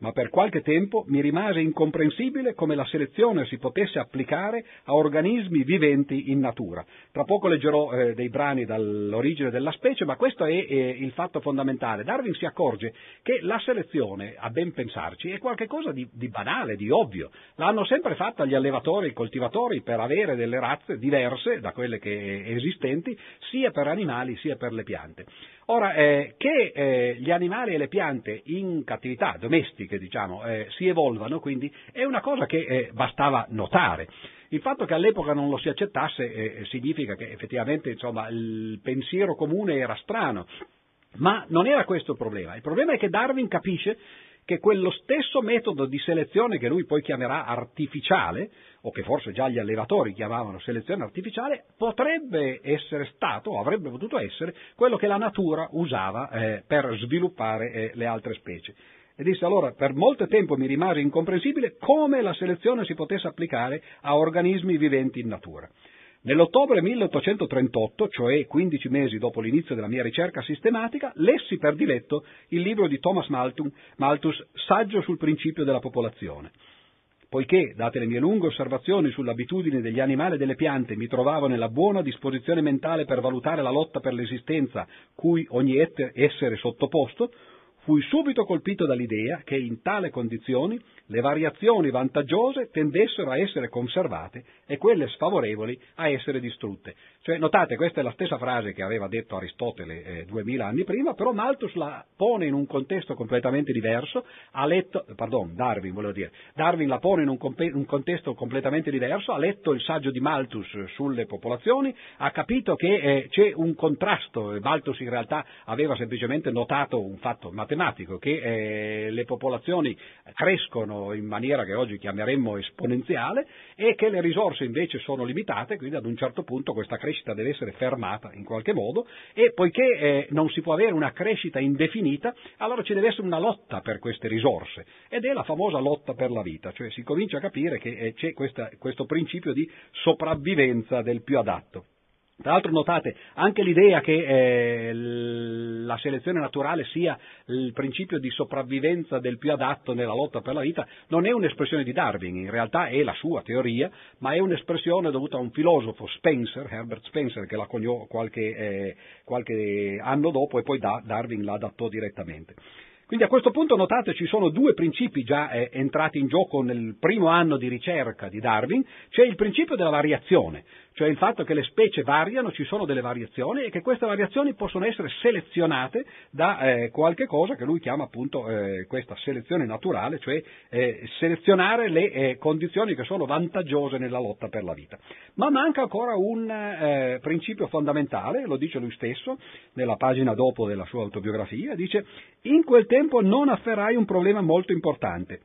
ma per qualche tempo mi rimase incomprensibile come la selezione si potesse applicare a organismi viventi in natura. Tra poco leggerò eh, dei brani dall'origine della specie, ma questo è eh, il fatto fondamentale. Darwin si accorge che la selezione, a ben pensarci, è qualcosa di, di banale, di ovvio. L'hanno sempre fatta gli allevatori e i coltivatori per avere delle razze diverse da quelle che esistenti, sia per animali sia per le piante. Ora, eh, che eh, gli animali e le piante in cattività domestiche, diciamo, eh, si evolvano, quindi, è una cosa che eh, bastava notare. Il fatto che all'epoca non lo si accettasse eh, significa che effettivamente insomma, il pensiero comune era strano, ma non era questo il problema. Il problema è che Darwin capisce che quello stesso metodo di selezione che lui poi chiamerà artificiale, o che forse già gli allevatori chiamavano selezione artificiale, potrebbe essere stato, o avrebbe potuto essere, quello che la natura usava eh, per sviluppare eh, le altre specie. E disse allora, per molto tempo mi rimase incomprensibile come la selezione si potesse applicare a organismi viventi in natura. Nell'ottobre 1838, cioè 15 mesi dopo l'inizio della mia ricerca sistematica, lessi per diletto il libro di Thomas Malthus, Saggio sul principio della popolazione. Poiché, date le mie lunghe osservazioni sull'abitudine degli animali e delle piante, mi trovavo nella buona disposizione mentale per valutare la lotta per l'esistenza cui ogni essere sottoposto, fui subito colpito dall'idea che in tale condizioni le variazioni vantaggiose tendessero a essere conservate e quelle sfavorevoli a essere distrutte. Cioè, notate, questa è la stessa frase che aveva detto Aristotele eh, anni prima, però Malthus la pone in un contesto completamente diverso, ha letto, pardon, Darwin volevo dire, Darwin la pone in un, un contesto completamente diverso, ha letto il saggio di Malthus sulle popolazioni, ha capito che eh, c'è un contrasto, Malthus in realtà aveva semplicemente notato un fatto matematico, che eh, le popolazioni crescono in maniera che oggi chiameremmo esponenziale e che le risorse invece sono limitate, quindi ad un certo punto questa crescita deve essere fermata in qualche modo e poiché eh, non si può avere una crescita indefinita, allora ci deve essere una lotta per queste risorse ed è la famosa lotta per la vita, cioè si comincia a capire che eh, c'è questa, questo principio di sopravvivenza del più adatto. Tra l'altro notate anche l'idea che eh, la selezione naturale sia il principio di sopravvivenza del più adatto nella lotta per la vita non è un'espressione di Darwin, in realtà è la sua teoria, ma è un'espressione dovuta a un filosofo, Spencer, Herbert Spencer, che la coniò qualche, eh, qualche anno dopo e poi Darwin la adattò direttamente. Quindi a questo punto notate ci sono due principi già eh, entrati in gioco nel primo anno di ricerca di Darwin, c'è il principio della variazione, cioè il fatto che le specie variano, ci sono delle variazioni e che queste variazioni possono essere selezionate da eh, qualche cosa che lui chiama appunto eh, questa selezione naturale, cioè eh, selezionare le eh, condizioni che sono vantaggiose nella lotta per la vita. Ma manca ancora un eh, principio fondamentale, lo dice lui stesso nella pagina dopo della sua autobiografia, dice in quel tempo non afferrai un problema molto importante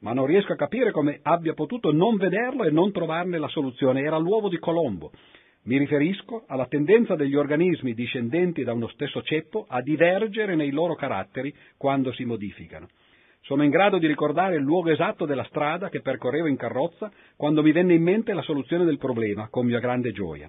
ma non riesco a capire come abbia potuto non vederlo e non trovarne la soluzione. Era l'uovo di Colombo. Mi riferisco alla tendenza degli organismi discendenti da uno stesso ceppo a divergere nei loro caratteri quando si modificano. Sono in grado di ricordare il luogo esatto della strada che percorrevo in carrozza quando mi venne in mente la soluzione del problema, con mia grande gioia.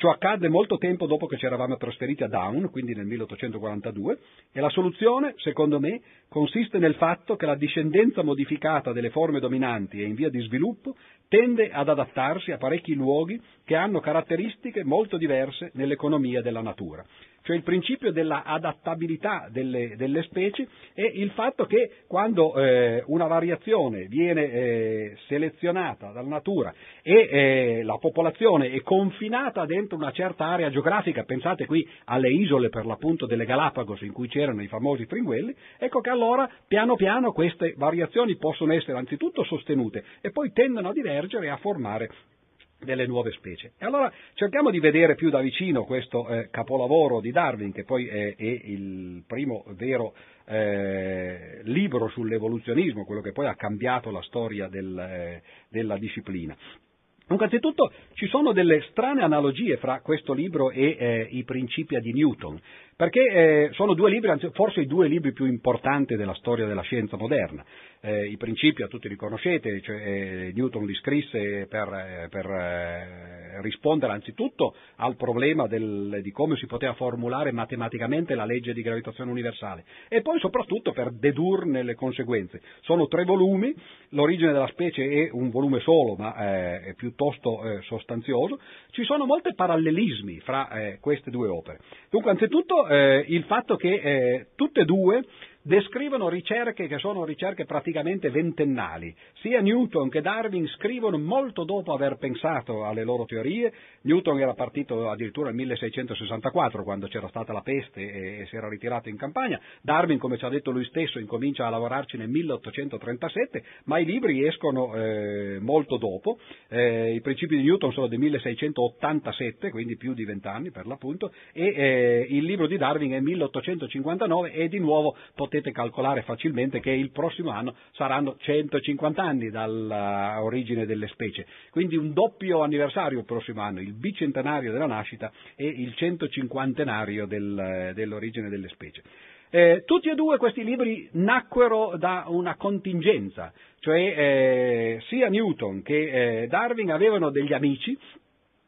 Ciò accadde molto tempo dopo che ci eravamo trasferiti a Down, quindi nel 1842, e la soluzione, secondo me, consiste nel fatto che la discendenza modificata delle forme dominanti e in via di sviluppo tende ad adattarsi a parecchi luoghi che hanno caratteristiche molto diverse nell'economia della natura cioè il principio della adattabilità delle, delle specie e il fatto che quando eh, una variazione viene eh, selezionata dalla natura e eh, la popolazione è confinata dentro una certa area geografica, pensate qui alle isole per l'appunto delle Galapagos in cui c'erano i famosi fringuelli, ecco che allora piano piano queste variazioni possono essere anzitutto sostenute e poi tendono a divergere e a formare delle nuove specie. E allora cerchiamo di vedere più da vicino questo eh, capolavoro di Darwin, che poi è, è il primo vero eh, libro sull'evoluzionismo, quello che poi ha cambiato la storia del, eh, della disciplina. Dunque, anzitutto ci sono delle strane analogie fra questo libro e eh, i principia di Newton perché eh, sono due libri, forse i due libri più importanti della storia della scienza moderna. Eh, I principi a tutti li conoscete, cioè, eh, Newton li scrisse per, eh, per eh, rispondere anzitutto al problema del, di come si poteva formulare matematicamente la legge di gravitazione universale e poi soprattutto per dedurne le conseguenze. Sono tre volumi, l'origine della specie è un volume solo ma eh, è piuttosto sostanzioso, ci sono molti parallelismi fra queste due opere. Dunque anzitutto eh, il fatto che eh, tutte e due descrivono ricerche che sono ricerche praticamente ventennali. Sia Newton che Darwin scrivono molto dopo aver pensato alle loro teorie. Newton era partito addirittura nel 1664 quando c'era stata la peste e, si era ritirato in campagna. Darwin, come ci ha detto lui stesso, incomincia a lavorarci nel 1837, ma i libri escono eh, molto dopo. Eh, I principi di Newton sono del 1687, quindi più di vent'anni per l'appunto, e eh, il libro di Darwin è 1859 e di nuovo potete potete calcolare facilmente che il prossimo anno saranno 150 anni dall'origine delle specie. Quindi un doppio anniversario il prossimo anno, il bicentenario della nascita e il 150 del, dell'origine delle specie. Eh, tutti e due questi libri nacquero da una contingenza, cioè eh, sia Newton che eh, Darwin avevano degli amici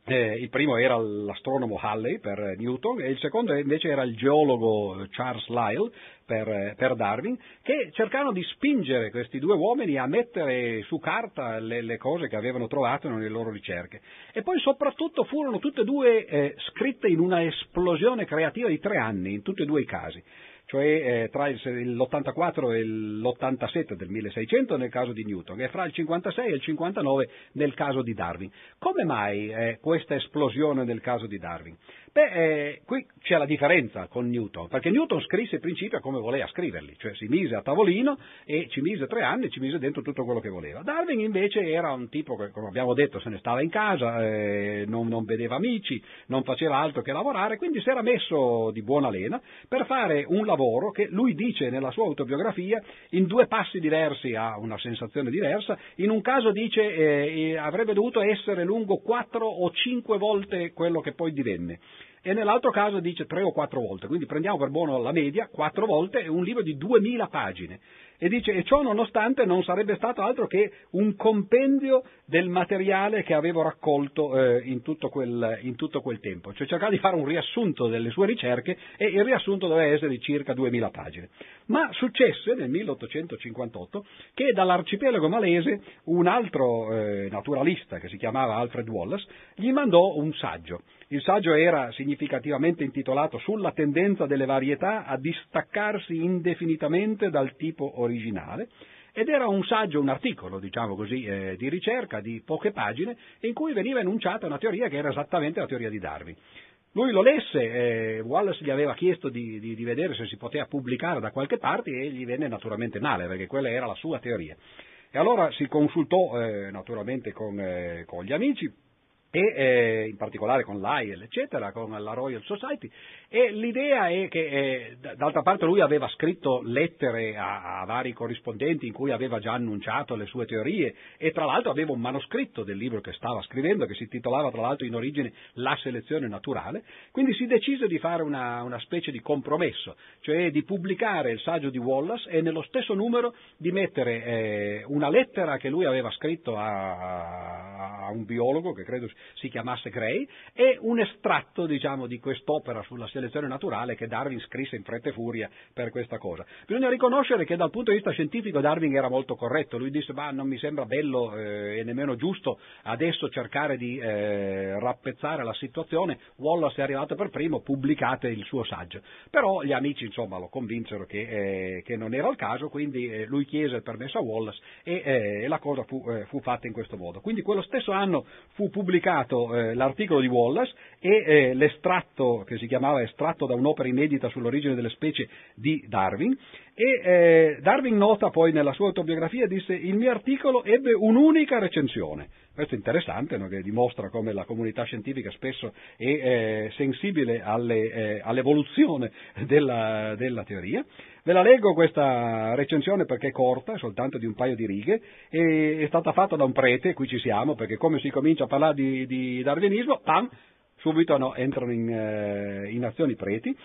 eh, il primo era l'astronomo Halley per Newton e il secondo invece era il geologo Charles Lyell per, per Darwin, che cercarono di spingere questi due uomini a mettere su carta le, le, cose che avevano trovato nelle loro ricerche. E poi soprattutto furono tutte e due eh, scritte in una esplosione creativa di tre anni, in tutti e due i casi cioè eh, tra il, l'84 e l'87 del 1600 nel caso di Newton e fra il 56 e il 59 nel caso di Darwin. Come mai eh, questa esplosione nel caso di Darwin? Beh, eh, qui c'è la differenza con Newton, perché Newton scrisse i principi come voleva scriverli, cioè si mise a tavolino e ci mise tre anni e ci mise dentro tutto quello che voleva. Darwin invece era un tipo che, come abbiamo detto, se ne stava in casa, eh, non, non, vedeva amici, non faceva altro che lavorare, quindi si era messo di buona lena per fare un lavoro che lui dice nella sua autobiografia in due passi diversi ha una sensazione diversa, in un caso dice eh, avrebbe dovuto essere lungo quattro o cinque volte quello che poi divenne e nell'altro caso dice tre o quattro volte, quindi prendiamo per buono la media, quattro volte, è un libro di duemila pagine e dice e ciò nonostante non sarebbe stato altro che un compendio del materiale che avevo raccolto eh, in, tutto quel, in, tutto quel, tempo, cioè cercare di fare un riassunto delle sue ricerche e il riassunto doveva essere di circa 2000 pagine. Ma successe nel 1858 che dall'arcipelago malese un altro eh, naturalista che si chiamava Alfred Wallace gli mandò un saggio. Il saggio era significativamente intitolato Sulla tendenza delle varietà a distaccarsi indefinitamente dal tipo originale originale ed era un saggio, un articolo, diciamo così, eh, di ricerca di poche pagine in cui veniva enunciata una teoria che era esattamente la teoria di Darwin. Lui lo lesse, eh, Wallace gli aveva chiesto di, di, di, vedere se si poteva pubblicare da qualche parte e gli venne naturalmente male perché quella era la sua teoria. E allora si consultò eh, naturalmente con, eh, con gli amici e eh, in particolare con l'AIEL, eccetera, con la Royal Society, e l'idea è che, eh, d'altra parte, lui aveva scritto lettere a, a, vari corrispondenti in cui aveva già annunciato le sue teorie e tra l'altro aveva un manoscritto del libro che stava scrivendo, che si titolava tra l'altro in origine La selezione naturale, quindi si decise di fare una, una specie di compromesso, cioè di pubblicare il saggio di Wallace e nello stesso numero di mettere eh, una lettera che lui aveva scritto a, a un biologo che credo si chiamasse Gray, e un estratto diciamo, di quest'opera sulla selezione naturale che Darwin scrisse in fretta e furia per questa cosa. Bisogna riconoscere che dal punto di vista scientifico Darwin era molto corretto, lui disse ma non mi sembra bello eh, e nemmeno giusto adesso cercare di eh, rappezzare la situazione, Wallace è arrivato per primo, pubblicate il suo saggio. Però gli amici insomma lo convinsero che, eh, che non era il caso, quindi eh, lui chiese il permesso a Wallace e eh, la cosa fu, eh, fu fatta in questo modo. Quindi quello stesso anno fu pubblicato pubblicato eh, l'articolo di Wallace e eh, l'estratto che si chiamava estratto da un'opera inedita sull'origine delle specie di Darwin e eh, Darwin nota poi nella sua autobiografia disse il mio articolo ebbe un'unica recensione. Questo è interessante, no? che dimostra come la comunità scientifica spesso è eh, sensibile alle, eh, all'evoluzione della, della, teoria. Ve la leggo questa recensione perché è corta, soltanto di un paio di righe, e è stata fatta da un prete, qui ci siamo, perché come si comincia a parlare di, di darwinismo, pam, subito no, entrano in, eh, in azione i preti.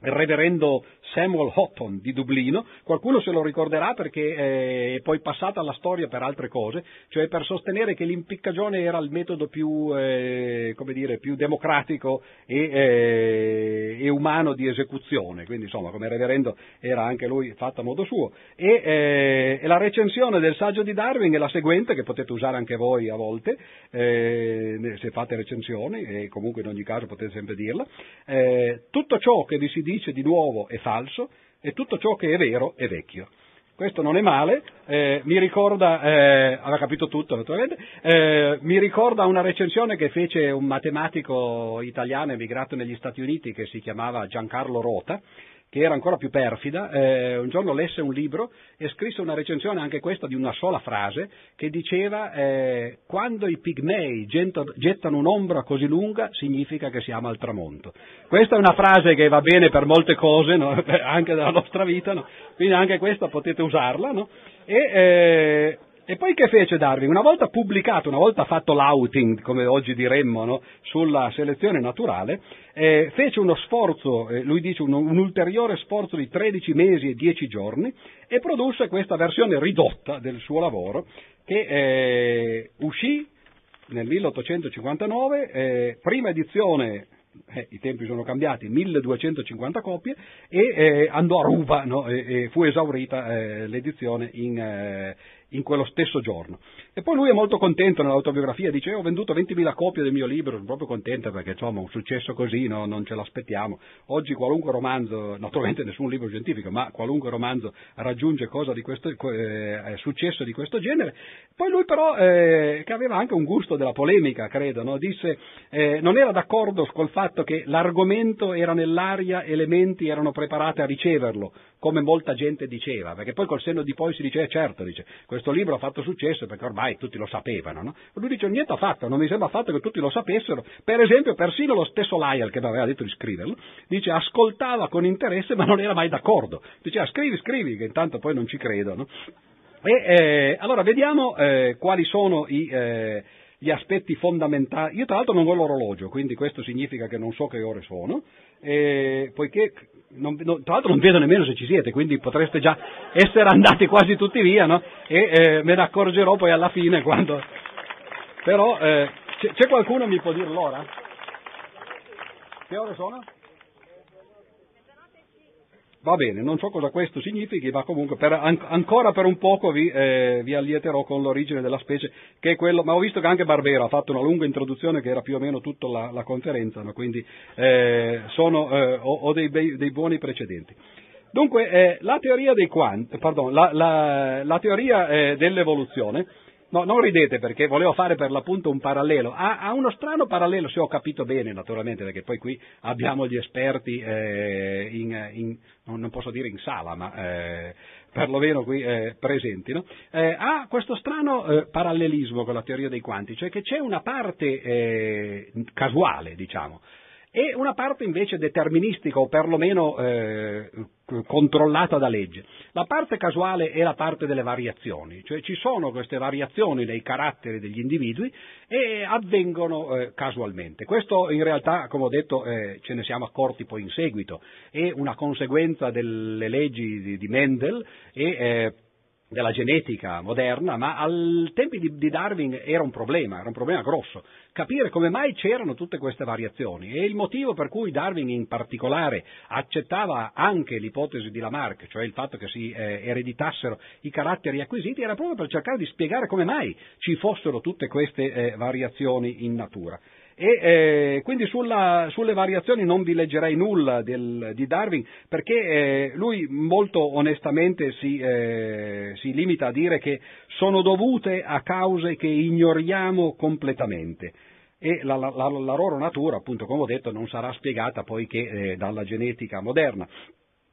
Il reverendo Samuel Houghton di Dublino, qualcuno se lo ricorderà perché eh, è poi passata alla storia per altre cose, cioè per sostenere che l'impiccagione era il metodo più, eh, dire, più democratico e, eh, e, umano di esecuzione, quindi insomma come reverendo era anche lui fatto a modo suo. E, eh, e, la recensione del saggio di Darwin è la seguente, che potete usare anche voi a volte, eh, se fate recensioni, e comunque in ogni caso potete sempre dirla, eh, tutto ciò che vi si dice di nuovo è falso e tutto ciò che è vero è vecchio. Questo non è male, eh, mi ricorda, eh, aveva capito tutto naturalmente, eh, mi ricorda una recensione che fece un matematico italiano emigrato negli Stati Uniti che si chiamava Giancarlo Rota, che era ancora più perfida, eh, un giorno lesse un libro e scrisse una recensione anche questa di una sola frase che diceva eh, quando i pigmei gettano un'ombra così lunga significa che siamo al tramonto. Questa è una frase che va bene per molte cose, no? [laughs] anche nella nostra vita, no? quindi anche questa potete usarla. No? E, eh, e poi che fece Darwin? Una volta pubblicato, una volta fatto l'outing, come oggi diremmo, no? sulla selezione naturale, eh, fece uno sforzo, eh, lui dice un, un, ulteriore sforzo di 13 mesi e 10 giorni e produsse questa versione ridotta del suo lavoro che eh, uscì nel 1859, eh, prima edizione eh, i tempi sono cambiati, 1250 copie, e eh, andò a ruba no? e, e, fu esaurita eh, l'edizione in, eh, in, quello stesso giorno. E poi lui è molto contento nell'autobiografia, dice ho venduto 20.000 copie del mio libro, sono proprio contento perché insomma un successo così no, non ce l'aspettiamo. Oggi qualunque romanzo, naturalmente nessun libro scientifico, ma qualunque romanzo raggiunge di questo, eh, successo di questo genere. Poi lui però, eh, che aveva anche un gusto della polemica, credo, no? disse eh, non era d'accordo col fatto che l'argomento era nell'aria e le menti erano preparate a riceverlo, come molta gente diceva, perché poi col senno di poi si dice, eh certo, dice, questo libro ha fatto successo perché ormai tutti lo sapevano, no? Lui dice, niente affatto, non mi sembra affatto che tutti lo sapessero, per esempio persino lo stesso Lyell che mi aveva detto di scriverlo, dice, ascoltava con interesse ma non era mai d'accordo, diceva, scrivi, scrivi, che intanto poi non ci credo, no? E, eh, allora vediamo eh, quali sono i, eh, gli aspetti fondamentali. Io tra l'altro non ho l'orologio, quindi questo significa che non so che ore sono, poiché non, non, tra l'altro non vedo nemmeno se ci siete, quindi potreste già essere andati quasi tutti via, no? E eh, me ne accorgerò poi alla fine quando... Però eh, c'è, c'è qualcuno che mi può dire l'ora? Che ore sono? Va bene, non so cosa questo significhi, ma comunque per, an- ancora per un poco vi, eh, vi, allieterò con l'origine della specie, che è quello, ma ho visto che anche Barbero ha fatto una lunga introduzione che era più o meno tutta la, la conferenza, no? quindi eh, sono, eh, ho, ho dei, bei, dei, buoni precedenti. Dunque, eh, la teoria, quant, pardon, la, la teoria eh, dell'evoluzione No, non ridete perché volevo fare per l'appunto un parallelo. Ha, ha, uno strano parallelo, se ho capito bene naturalmente, perché poi qui abbiamo gli esperti eh, in, in, non posso dire in sala, ma eh, perlomeno qui eh, presenti. No? Eh, ha questo strano eh, parallelismo con la teoria dei quanti, cioè che c'è una parte eh, casuale, diciamo, e una parte invece deterministica o perlomeno eh, controllata da legge. La parte casuale è la parte delle variazioni, cioè ci sono queste variazioni nei caratteri degli individui e avvengono eh, casualmente. Questo in realtà, come ho detto, eh, ce ne siamo accorti poi in seguito, è una conseguenza delle leggi di, di Mendel e eh, della genetica moderna, ma al tempi di, di, Darwin era un problema, era un problema grosso, capire come mai c'erano tutte queste variazioni e il motivo per cui Darwin in particolare accettava anche l'ipotesi di Lamarck, cioè il fatto che si eh, ereditassero i caratteri acquisiti, era proprio per cercare di spiegare come mai ci fossero tutte queste eh, variazioni in natura. E eh, quindi sulla, sulle variazioni non vi leggerei nulla del, di Darwin perché eh, lui molto onestamente si, eh, si, limita a dire che sono dovute a cause che ignoriamo completamente e la, la, la, la loro natura, appunto come ho detto, non sarà spiegata poiché eh, dalla genetica moderna.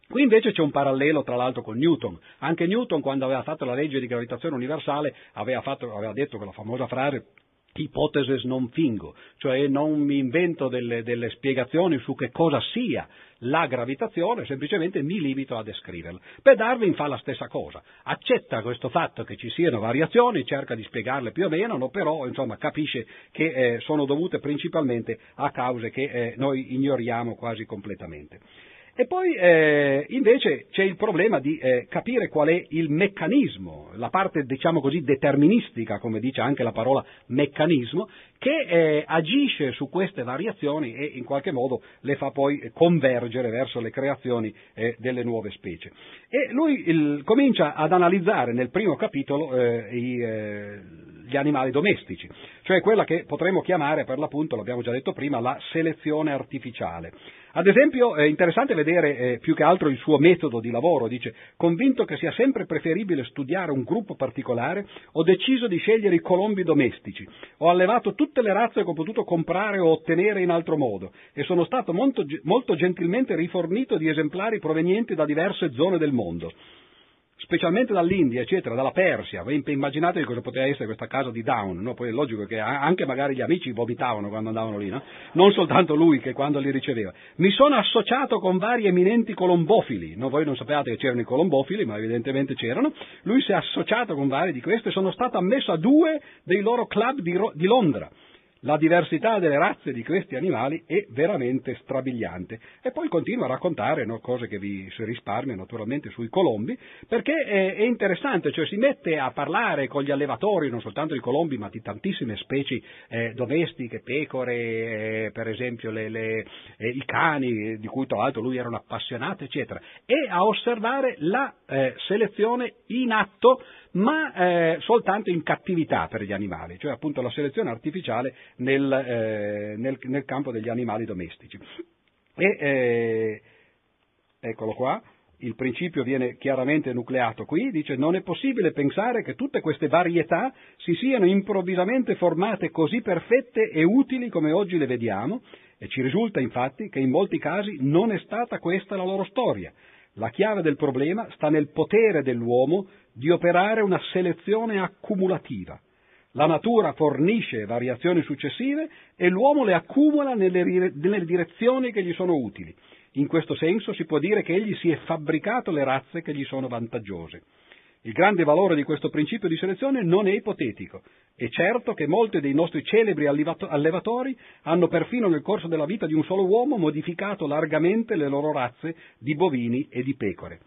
Qui invece c'è un parallelo tra l'altro con Newton. Anche Newton quando aveva fatto la legge di gravitazione universale aveva, fatto, aveva detto quella famosa frase ipotesis non fingo, cioè non mi invento delle, delle, spiegazioni su che cosa sia la gravitazione, semplicemente mi limito a descriverla. Per Darwin fa la stessa cosa, accetta questo fatto che ci siano variazioni, cerca di spiegarle più o meno, no, però insomma, capisce che eh, sono dovute principalmente a cause che eh, noi ignoriamo quasi completamente. E poi eh, invece c'è il problema di eh, capire qual è il meccanismo, la parte diciamo così deterministica, come dice anche la parola meccanismo, che eh, agisce su queste variazioni e in qualche modo le fa poi convergere verso le creazioni eh, delle nuove specie. E lui il, comincia ad analizzare nel primo capitolo eh, i, eh, gli animali domestici, cioè quella che potremmo chiamare per l'appunto, l'abbiamo già detto prima, la selezione artificiale. Ad esempio è interessante vedere eh, più che altro il suo metodo di lavoro, dice convinto che sia sempre preferibile studiare un gruppo particolare, ho deciso di scegliere i colombi domestici, ho allevato tutte le razze che ho potuto comprare o ottenere in altro modo e sono stato molto, molto gentilmente rifornito di esemplari provenienti da diverse zone del mondo specialmente dall'India, eccetera, dalla Persia. Immaginatevi cosa poteva essere questa casa di Down, no? poi è logico che anche magari gli amici vomitavano quando andavano lì, no? non soltanto lui che quando li riceveva. Mi sono associato con vari eminenti colombofili, no, voi non sapevate che c'erano i colombofili, ma evidentemente c'erano, lui si è associato con vari di questi e sono stato ammesso a due dei loro club di, di Londra. La diversità delle razze di questi animali è veramente strabiliante. E poi continua a raccontare no, cose che vi si risparmia naturalmente sui colombi, perché è, è, interessante, cioè si mette a parlare con gli allevatori, non soltanto di colombi, ma di tantissime specie eh, domestiche, pecore, eh, per esempio le, le, eh, i cani, di cui tra l'altro lui era un appassionato, eccetera, e a osservare la eh, selezione in atto ma eh, soltanto in cattività per gli animali, cioè appunto la selezione artificiale nel, eh, nel, nel campo degli animali domestici. E, eh, eccolo qua, il principio viene chiaramente nucleato qui, dice non è possibile pensare che tutte queste varietà si siano improvvisamente formate così perfette e utili come oggi le vediamo e ci risulta infatti che in molti casi non è stata questa la loro storia. La chiave del problema sta nel potere dell'uomo di operare una selezione accumulativa. La natura fornisce variazioni successive e l'uomo le accumula nelle, nelle direzioni che gli sono utili. In questo senso si può dire che egli si è fabbricato le razze che gli sono vantaggiose. Il grande valore di questo principio di selezione non è ipotetico. È certo che molti dei nostri celebri allevatori hanno perfino nel corso della vita di un solo uomo modificato largamente le loro razze di bovini e di pecore.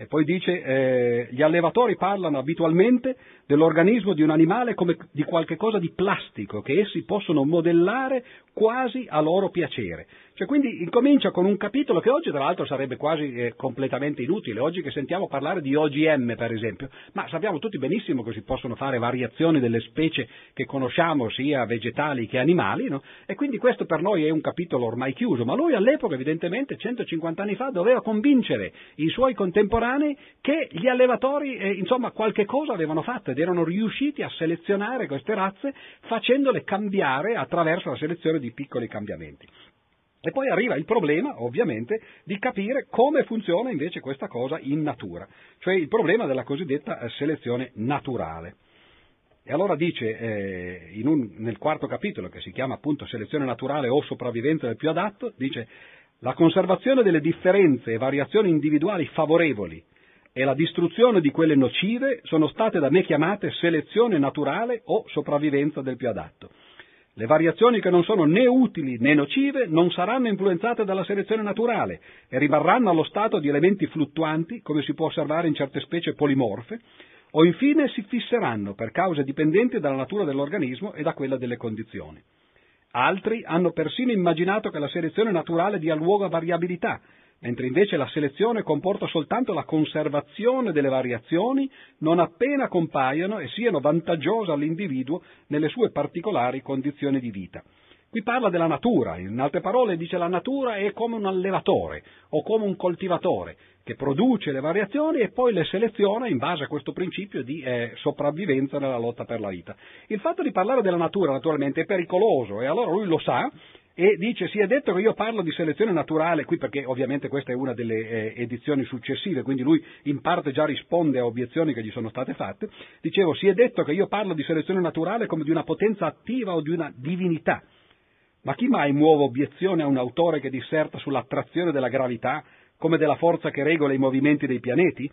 E poi dice, eh, gli allevatori parlano abitualmente dell'organismo di un animale come di qualche cosa di plastico che essi possono modellare quasi a loro piacere. Cioè, quindi incomincia con un capitolo che oggi tra l'altro sarebbe quasi eh, completamente inutile, oggi che sentiamo parlare di OGM per esempio, ma sappiamo tutti benissimo che si possono fare variazioni delle specie che conosciamo sia vegetali che animali, no? e quindi questo per noi è un capitolo ormai chiuso, ma lui all'epoca evidentemente 150 anni fa doveva convincere i suoi contemporanei che gli allevatori eh, insomma qualche cosa avevano fatto ed erano riusciti a selezionare queste razze facendole cambiare attraverso la selezione di piccoli cambiamenti. E poi arriva il problema, ovviamente, di capire come funziona invece questa cosa in natura, cioè il problema della cosiddetta eh, selezione naturale. E allora dice eh, un, nel quarto capitolo, che si chiama appunto selezione naturale o sopravvivenza del più adatto, dice la conservazione delle differenze e variazioni individuali favorevoli e la distruzione di quelle nocive sono state da me chiamate selezione naturale o sopravvivenza del più adatto. Le variazioni che non sono né utili né nocive non saranno influenzate dalla selezione naturale e rimarranno allo stato di elementi fluttuanti, come si può osservare in certe specie polimorfe, o infine si fisseranno per cause dipendenti dalla natura dell'organismo e da quella delle condizioni. Altri hanno persino immaginato che la selezione naturale dia luogo a variabilità mentre invece la selezione comporta soltanto la conservazione delle variazioni non appena compaiono e siano vantaggiose all'individuo nelle sue particolari condizioni di vita. Qui parla della natura, in altre parole dice la natura è come un allevatore o come un coltivatore che produce le variazioni e poi le seleziona in base a questo principio di eh, sopravvivenza nella lotta per la vita. Il fatto di parlare della natura naturalmente è pericoloso e allora lui lo sa e dice si è detto che io parlo di selezione naturale qui perché ovviamente questa è una delle eh, edizioni successive, quindi lui in parte già risponde a obiezioni che gli sono state fatte, dicevo si è detto che io parlo di selezione naturale come di una potenza attiva o di una divinità. Ma chi mai muove obiezione a un autore che disserta sull'attrazione della gravità come della forza che regola i movimenti dei pianeti?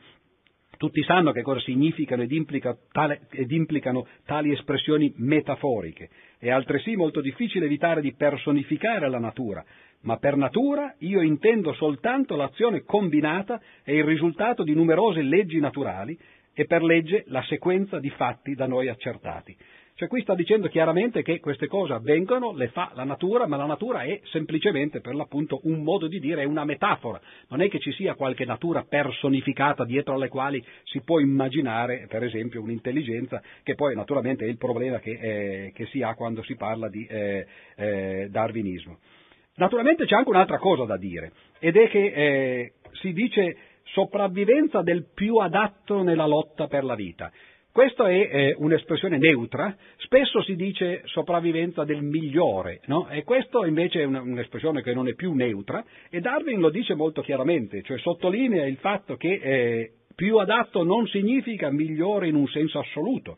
Tutti sanno che cosa significano ed, implica tale, ed, implicano tali espressioni metaforiche. È altresì molto difficile evitare di personificare la natura, ma per natura io intendo soltanto l'azione combinata e il risultato di numerose leggi naturali e per legge la sequenza di fatti da noi accertati. Cioè qui sta dicendo chiaramente che queste cose avvengono, le fa la natura, ma la natura è semplicemente per l'appunto un modo di dire, è una metafora. Non è che ci sia qualche natura personificata dietro alle quali si può immaginare, per esempio, un'intelligenza, che poi naturalmente è il problema che, eh, che si ha quando si parla di eh, eh, darwinismo. Naturalmente c'è anche un'altra cosa da dire, ed è che eh, si dice sopravvivenza del più adatto nella lotta per la vita. Questa è eh, un'espressione neutra, spesso si dice sopravvivenza del migliore, no? e questa invece è una, un'espressione che non è più neutra, e Darwin lo dice molto chiaramente, cioè sottolinea il fatto che eh, più adatto non significa migliore in un senso assoluto,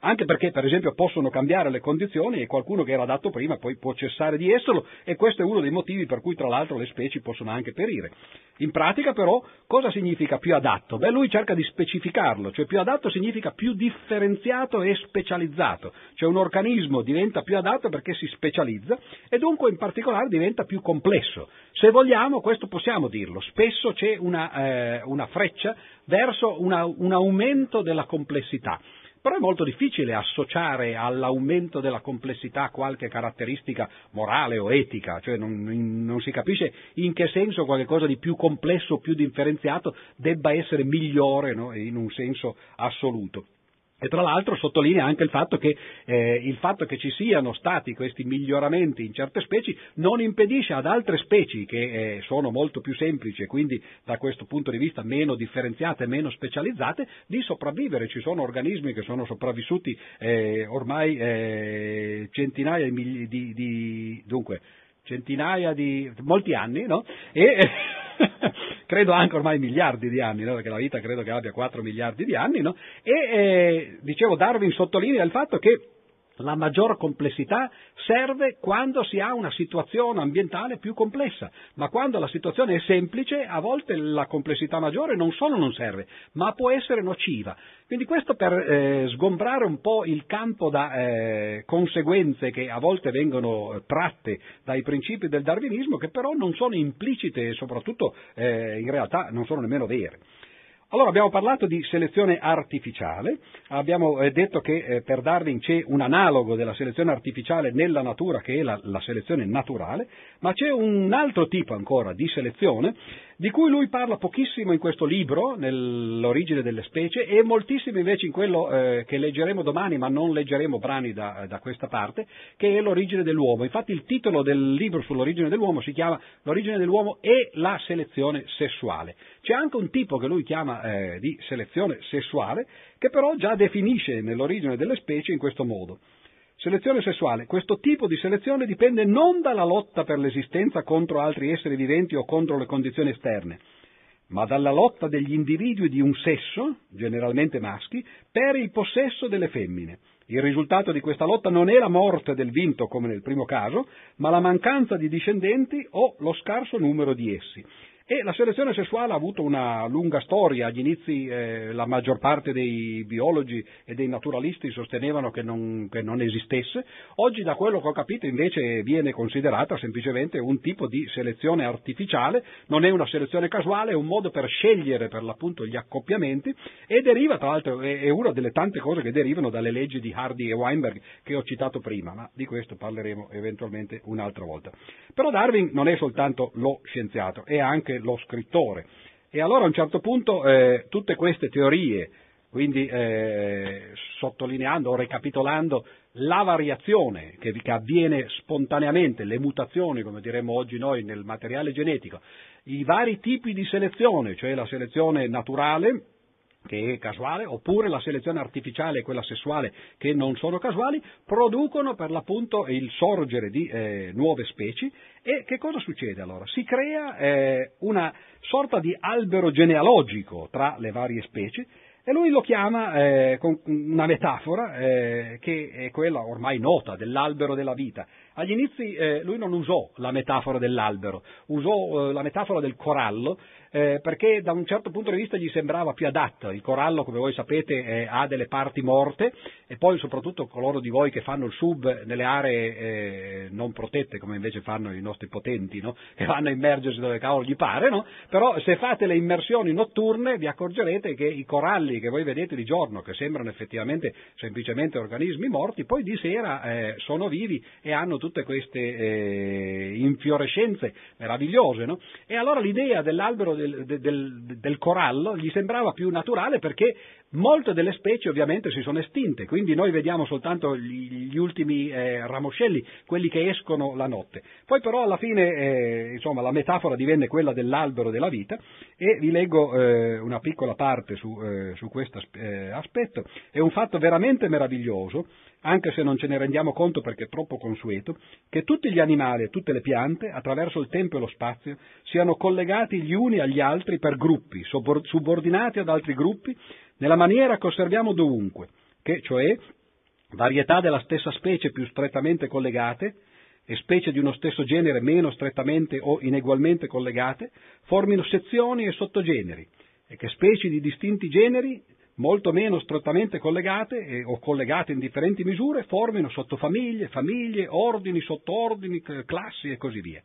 anche perché per esempio possono cambiare le condizioni e qualcuno che era adatto prima poi può cessare di esserlo e questo è uno dei motivi per cui tra l'altro le specie possono anche perire. In pratica però cosa significa più adatto? Beh lui cerca di specificarlo, cioè più adatto significa più differenziato e specializzato, cioè un organismo diventa più adatto perché si specializza e dunque in particolare diventa più complesso. Se vogliamo questo possiamo dirlo, spesso c'è una, eh, una freccia verso una, un aumento della complessità però è molto difficile associare all'aumento della complessità qualche caratteristica morale o etica, cioè non, non si capisce in che senso qualcosa di più complesso più differenziato debba essere migliore no? in un senso assoluto. E tra l'altro sottolinea anche il fatto, che, eh, il fatto che ci siano stati questi miglioramenti in certe specie non impedisce ad altre specie che eh, sono molto più semplici e quindi da questo punto di vista meno differenziate meno specializzate di sopravvivere. Ci sono organismi che sono sopravvissuti eh, ormai eh, centinaia di, di, di, dunque, centinaia di molti anni, no? E, [laughs] credo anche ormai miliardi di anni, no? perché la vita credo che abbia 4 miliardi di anni, no? e eh, dicevo Darwin sottolinea il fatto che la maggior complessità serve quando si ha una situazione ambientale più complessa, ma quando la situazione è semplice a volte la complessità maggiore non solo non serve, ma può essere nociva. Quindi questo per eh, sgombrare un po' il campo da eh, conseguenze che a volte vengono tratte dai principi del darwinismo, che però non sono implicite e soprattutto eh, in realtà non sono nemmeno vere. Allora abbiamo parlato di selezione artificiale, abbiamo eh, detto che eh, per Darwin c'è un analogo della selezione artificiale nella natura che è la, la, selezione naturale, ma c'è un altro tipo ancora di selezione di cui lui parla pochissimo in questo libro, nell'origine delle specie, e moltissimo invece in quello eh, che leggeremo domani, ma non leggeremo brani da, da, questa parte, che è l'origine dell'uomo. Infatti il titolo del libro sull'origine dell'uomo si chiama L'origine dell'uomo e la selezione sessuale. C'è anche un tipo che lui chiama eh, di selezione sessuale, che però già definisce nell'origine delle specie in questo modo. Selezione sessuale. Questo tipo di selezione dipende non dalla lotta per l'esistenza contro altri esseri viventi o contro le condizioni esterne, ma dalla lotta degli individui di un sesso, generalmente maschi, per il possesso delle femmine. Il risultato di questa lotta non è la morte del vinto come nel primo caso, ma la mancanza di discendenti o lo scarso numero di essi. E la selezione sessuale ha avuto una lunga storia, agli inizi eh, la maggior parte dei biologi e dei naturalisti sostenevano che non, che non, esistesse, oggi da quello che ho capito invece viene considerata semplicemente un tipo di selezione artificiale, non è una selezione casuale, è un modo per scegliere per l'appunto gli accoppiamenti. E deriva tra l'altro, è, una delle tante cose che derivano dalle leggi di Hardy e Weinberg che ho citato prima, ma di questo parleremo eventualmente un'altra volta. Però Darwin non è soltanto lo scienziato, è anche lo scrittore. E allora a un certo punto eh, tutte queste teorie, quindi eh, sottolineando o recapitolando la variazione che, che, avviene spontaneamente, le mutazioni, come diremmo oggi noi, nel materiale genetico, i vari tipi di selezione, cioè la selezione naturale, che è casuale, oppure la selezione artificiale e quella sessuale che non sono casuali, producono per l'appunto il sorgere di eh, nuove specie e che cosa succede allora? Si crea eh, una sorta di albero genealogico tra le varie specie e lui lo chiama eh, con una metafora eh, che è quella ormai nota dell'albero della vita. Agli inizi eh, lui non usò la metafora dell'albero, usò eh, la metafora del corallo eh, perché da un certo punto di vista gli sembrava più adatta. Il corallo, come voi sapete, ha delle parti morte e poi soprattutto coloro di voi che fanno il sub nelle aree eh, non protette, come invece fanno i nostri potenti, no? che vanno a immergersi dove cavolo gli pare, no? però se fate le immersioni notturne vi accorgerete che i coralli che voi vedete di giorno, che sembrano effettivamente semplicemente organismi morti, poi di sera eh, sono vivi e hanno tutte queste eh, infiorescenze meravigliose. No? E allora l'idea dell'albero del, del, del corallo gli sembrava più naturale perché Molte delle specie ovviamente si sono estinte, quindi noi vediamo soltanto gli, gli ultimi eh, ramoscelli, quelli che escono la notte. Poi però alla fine eh, insomma, la metafora divenne quella dell'albero della vita e vi leggo eh, una piccola parte su, eh, su questo eh, aspetto. È un fatto veramente meraviglioso, anche se non ce ne rendiamo conto perché è troppo consueto, che tutti gli animali e tutte le piante, attraverso il tempo e lo spazio, siano collegati gli uni agli altri per gruppi, subordinati ad altri gruppi, nella maniera che osserviamo dovunque, che cioè varietà della stessa specie più strettamente collegate e specie di uno stesso genere meno strettamente o inegualmente collegate formino sezioni e sottogeneri e che specie di distinti generi molto meno strettamente collegate e, o collegate in differenti misure formino sottofamiglie, famiglie, ordini, sottoordini, classi e così via.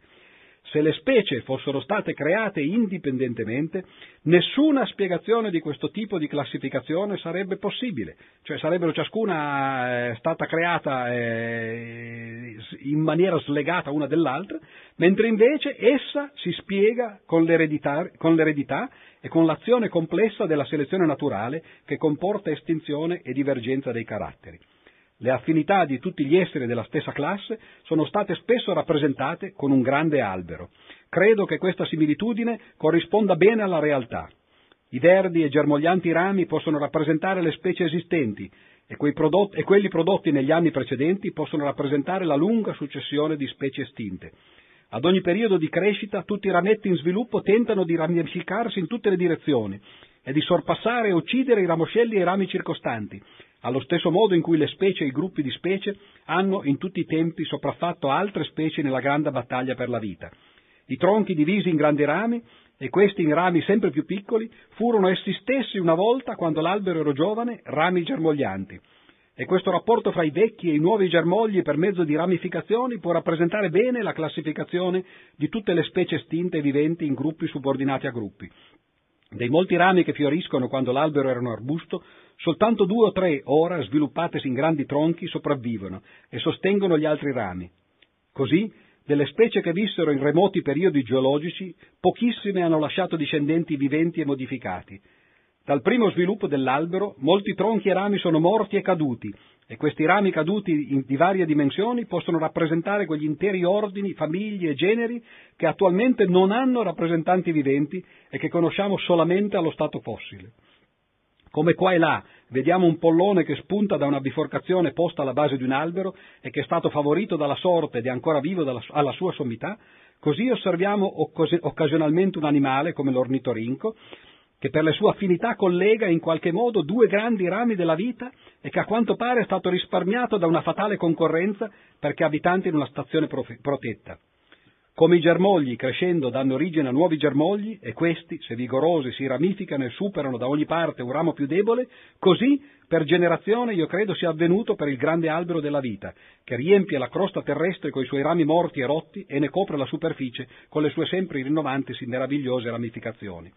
Se le specie fossero state create indipendentemente, nessuna spiegazione di questo tipo di classificazione sarebbe possibile, cioè sarebbero ciascuna eh, stata creata eh, in maniera slegata una dall'altra, mentre invece essa si spiega con l'eredità, con l'eredità e con l'azione complessa della selezione naturale che comporta estinzione e divergenza dei caratteri. Le affinità di tutti gli esseri della stessa classe sono state spesso rappresentate con un grande albero. Credo che questa similitudine corrisponda bene alla realtà. I verdi e germoglianti rami possono rappresentare le specie esistenti e, prodotti, e quelli prodotti negli anni precedenti possono rappresentare la lunga successione di specie estinte. Ad ogni periodo di crescita tutti i rametti in sviluppo tentano di ramificarsi in tutte le direzioni e di sorpassare e uccidere i ramoscelli e i rami circostanti, allo stesso modo in cui le specie e i gruppi di specie hanno in tutti i tempi sopraffatto altre specie nella grande battaglia per la vita. I tronchi divisi in grandi rami e questi in rami sempre più piccoli furono essi stessi una volta, quando l'albero era giovane, rami germoglianti. E questo rapporto fra i vecchi e i nuovi germogli per mezzo di ramificazioni può rappresentare bene la classificazione di tutte le specie estinte e viventi in gruppi subordinati a gruppi. Dei molti rami che fioriscono quando l'albero era un arbusto, Soltanto due o tre, ora sviluppatesi in grandi tronchi, sopravvivono e sostengono gli altri rami. Così, delle specie che vissero in remoti periodi geologici, pochissime hanno lasciato discendenti viventi e modificati. Dal primo sviluppo dell'albero, molti tronchi e rami sono morti e caduti, e questi rami caduti di varie dimensioni possono rappresentare quegli interi ordini, famiglie e generi che attualmente non hanno rappresentanti viventi e che conosciamo solamente allo stato fossile. Come qua e là vediamo un pollone che spunta da una biforcazione posta alla base di un albero e che è stato favorito dalla sorte ed è ancora vivo alla sua sommità, così osserviamo occasionalmente un animale come l'ornitorinco che per le sue affinità collega in qualche modo due grandi rami della vita e che a quanto pare è stato risparmiato da una fatale concorrenza perché abitante in una stazione protetta. Come i germogli crescendo danno origine a nuovi germogli e questi, se vigorosi, si ramificano e superano da ogni parte un ramo più debole, così per generazione io credo sia avvenuto per il grande albero della vita, che riempie la crosta terrestre coi suoi rami morti e rotti e ne copre la superficie con le sue sempre rinnovantisi meravigliose ramificazioni.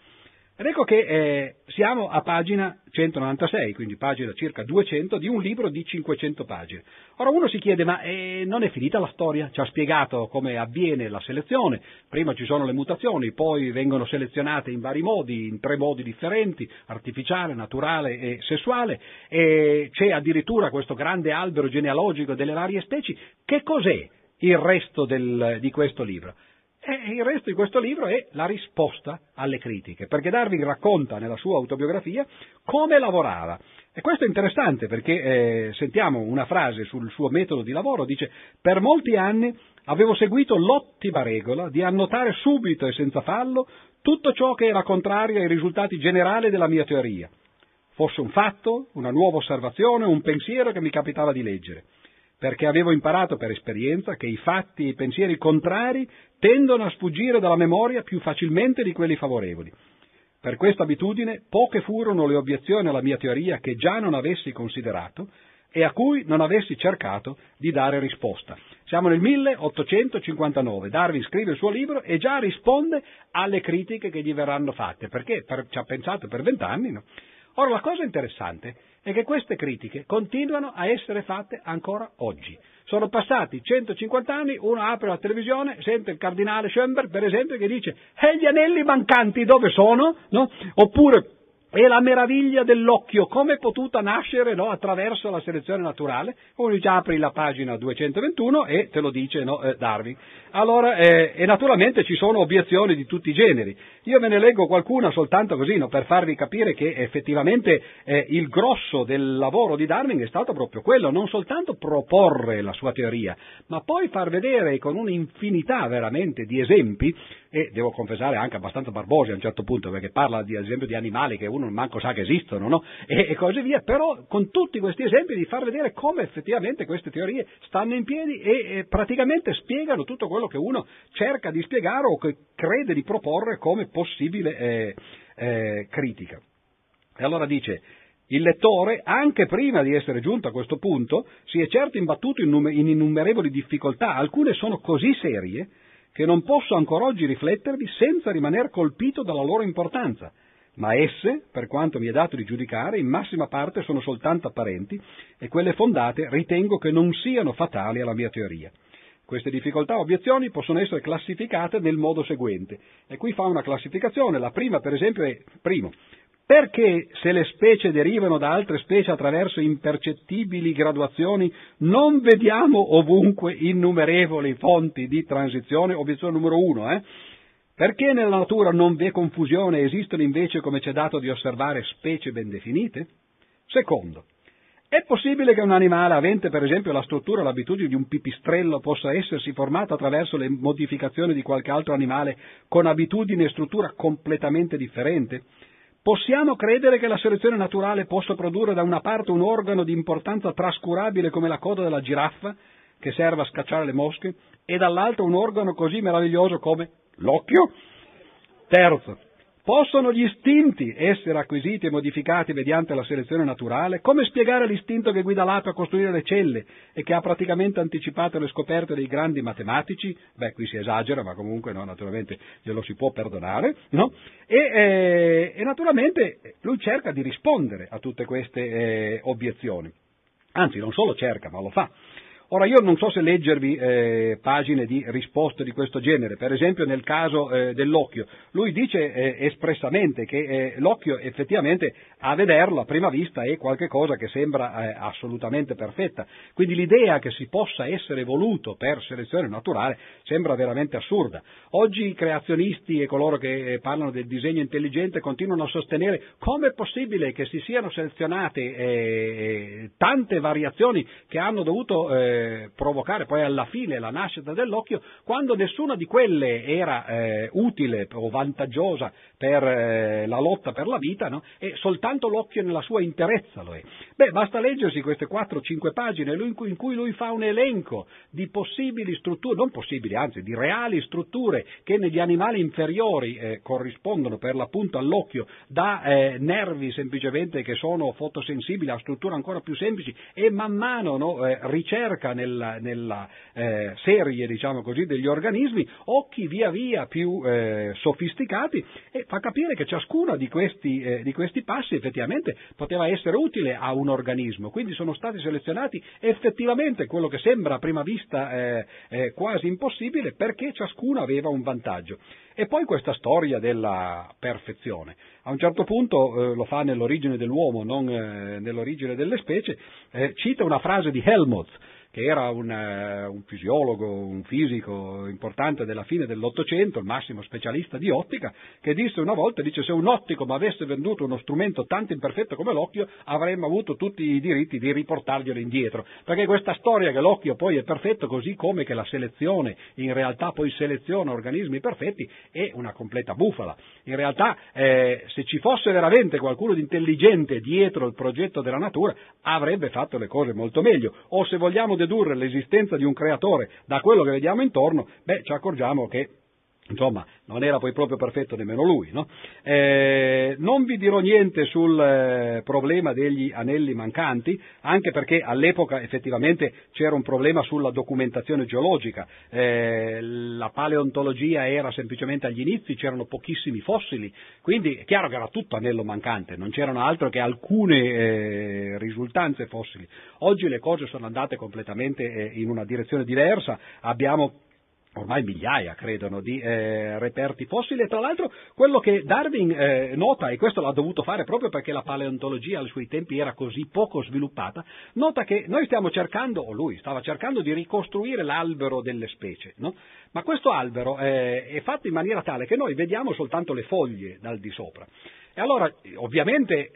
Ed ecco che eh, siamo a pagina 196, quindi pagina circa 200, di un libro di 500 pagine. Ora uno si chiede, ma eh, non è finita la storia? Ci ha spiegato come avviene la selezione, prima ci sono le mutazioni, poi vengono selezionate in vari modi, in tre modi differenti, artificiale, naturale e sessuale, e c'è addirittura questo grande albero genealogico delle varie specie. Che cos'è il resto del, di questo libro? E il resto di questo libro è la risposta alle critiche, perché Darwin racconta nella sua autobiografia come lavorava. E questo è interessante perché eh, sentiamo una frase sul suo metodo di lavoro, dice per molti anni avevo seguito l'ottima regola di annotare subito e senza fallo tutto ciò che era contrario ai risultati generali della mia teoria, fosse un fatto, una nuova osservazione, un pensiero che mi capitava di leggere perché avevo imparato per esperienza che i fatti e i pensieri contrari tendono a sfuggire dalla memoria più facilmente di quelli favorevoli. Per questa abitudine poche furono le obiezioni alla mia teoria che già non avessi considerato e a cui non avessi cercato di dare risposta. Siamo nel 1859, Darwin scrive il suo libro e già risponde alle critiche che gli verranno fatte, perché per, ci ha pensato per vent'anni. No? Ora la cosa interessante è che queste critiche continuano a essere fatte ancora oggi. Sono passati 150 anni, uno apre la televisione, sente il cardinale Schoenberg, per esempio, che dice «E gli anelli mancanti dove sono?» no? Oppure e la meraviglia dell'occhio, come è potuta nascere no, attraverso la selezione naturale? Uno dice apri la pagina 221 e te lo dice no, eh, Darwin. Allora, eh, e naturalmente ci sono obiezioni di tutti i generi. Io ve ne leggo qualcuna soltanto così, no, per farvi capire che effettivamente eh, il grosso del lavoro di Darwin è stato proprio quello, non soltanto proporre la sua teoria, ma poi far vedere con un'infinità veramente di esempi e devo confessare anche abbastanza barbosi a un certo punto perché parla di, ad esempio di animali che uno manco sa che esistono no? e, e, così via, però con tutti questi esempi di far vedere come effettivamente queste teorie stanno in piedi e, e praticamente spiegano tutto quello che uno cerca di spiegare o che crede di proporre come possibile eh, eh, critica. E allora dice, il lettore, anche prima di essere giunto a questo punto, si è certo imbattuto in, in innumerevoli difficoltà, alcune sono così serie che non posso ancora oggi riflettervi senza rimanere colpito dalla loro importanza ma esse, per quanto mi è dato di giudicare, in massima parte sono soltanto apparenti e quelle fondate ritengo che non siano fatali alla mia teoria. Queste difficoltà o obiezioni possono essere classificate nel modo seguente, e qui fa una classificazione. La prima, per esempio, è primo. Perché se le specie derivano da altre specie attraverso impercettibili graduazioni non vediamo ovunque innumerevoli fonti di transizione? Obiezione numero uno, eh? Perché nella natura non vi è confusione e esistono invece, come ci è dato di osservare, specie ben definite? Secondo, è possibile che un animale avente per esempio la struttura o l'abitudine di un pipistrello possa essersi formato attraverso le modificazioni di qualche altro animale con abitudini e struttura completamente differenti? Possiamo credere che la selezione naturale possa produrre da una parte un organo di importanza trascurabile come la coda della giraffa, che serve a scacciare le mosche, e dall'altra un organo così meraviglioso come L'occhio? Terzo, possono gli istinti essere acquisiti e modificati mediante la selezione naturale? Come spiegare l'istinto che guida l'ape a costruire le celle e che ha praticamente anticipato le scoperte dei grandi matematici? Beh, qui si esagera, ma comunque no, naturalmente glielo si può perdonare, no? E, eh, e naturalmente lui cerca di rispondere a tutte queste eh, obiezioni. Anzi, non solo cerca, ma lo fa. Ora io non so se leggervi eh, pagine di risposte di questo genere, per esempio nel caso eh, dell'occhio, lui dice eh, espressamente che eh, l'occhio effettivamente a vederlo a prima vista è qualcosa che sembra eh, assolutamente perfetta, quindi l'idea che si possa essere voluto per selezione naturale sembra veramente assurda. Oggi i creazionisti e coloro che eh, parlano del disegno intelligente continuano a sostenere come è possibile che si siano selezionate tante variazioni che hanno dovuto provocare poi alla fine la nascita dell'occhio, quando nessuna di quelle era eh, utile o vantaggiosa per eh, la lotta per la vita, no? e soltanto l'occhio nella sua interezza lo è. Beh, basta leggersi queste 4-5 pagine in cui, in cui lui fa un elenco di possibili strutture, non possibili, anzi di reali strutture che negli animali inferiori eh, corrispondono per l'appunto all'occhio da eh, nervi semplicemente che sono fotosensibili a strutture ancora più semplici e man mano no, eh, ricerca ricerca nella, nella eh, serie, diciamo così, degli organismi, occhi via via più eh, sofisticati e fa capire che ciascuno di questi, eh, di questi passi effettivamente poteva essere utile a un organismo, quindi sono stati selezionati effettivamente quello che sembra a prima vista eh, eh, quasi impossibile perché ciascuno aveva un vantaggio. E poi questa storia della perfezione. A un certo punto eh, lo fa nell'origine dell'uomo, non eh, nell'origine delle specie, eh, cita una frase di Helmholtz, che era un, uh, un, fisiologo, un fisico importante della fine dell'Ottocento, il massimo specialista di ottica, che disse una volta, dice se un ottico mi avesse venduto uno strumento tanto imperfetto come l'occhio avremmo avuto tutti i diritti di riportarglielo indietro, perché questa storia che l'occhio poi è perfetto così come che la selezione in realtà poi seleziona organismi perfetti è una completa bufala. In realtà eh, se ci fosse veramente qualcuno di intelligente dietro il progetto della natura avrebbe fatto le cose molto meglio, o se vogliamo dedurre l'esistenza di un creatore da quello che vediamo intorno, beh, ci accorgiamo che Insomma, non era poi proprio perfetto nemmeno lui. No? Eh, non vi dirò niente sul eh, problema degli anelli mancanti, anche perché all'epoca effettivamente c'era un problema sulla documentazione geologica. Eh, la paleontologia era semplicemente agli inizi, c'erano pochissimi fossili, quindi è chiaro che era tutto anello mancante, non c'erano altro che alcune eh, risultanze fossili. Oggi le cose sono andate completamente eh, in una direzione diversa, abbiamo ormai migliaia, credono, di eh, reperti fossili e tra l'altro quello che Darwin eh, nota, e questo l'ha dovuto fare proprio perché la paleontologia ai suoi tempi era così poco sviluppata, nota che noi stiamo cercando, o lui stava cercando di ricostruire l'albero delle specie, no? ma questo albero eh, è fatto in maniera tale che noi vediamo soltanto le foglie dal di sopra. E allora, ovviamente,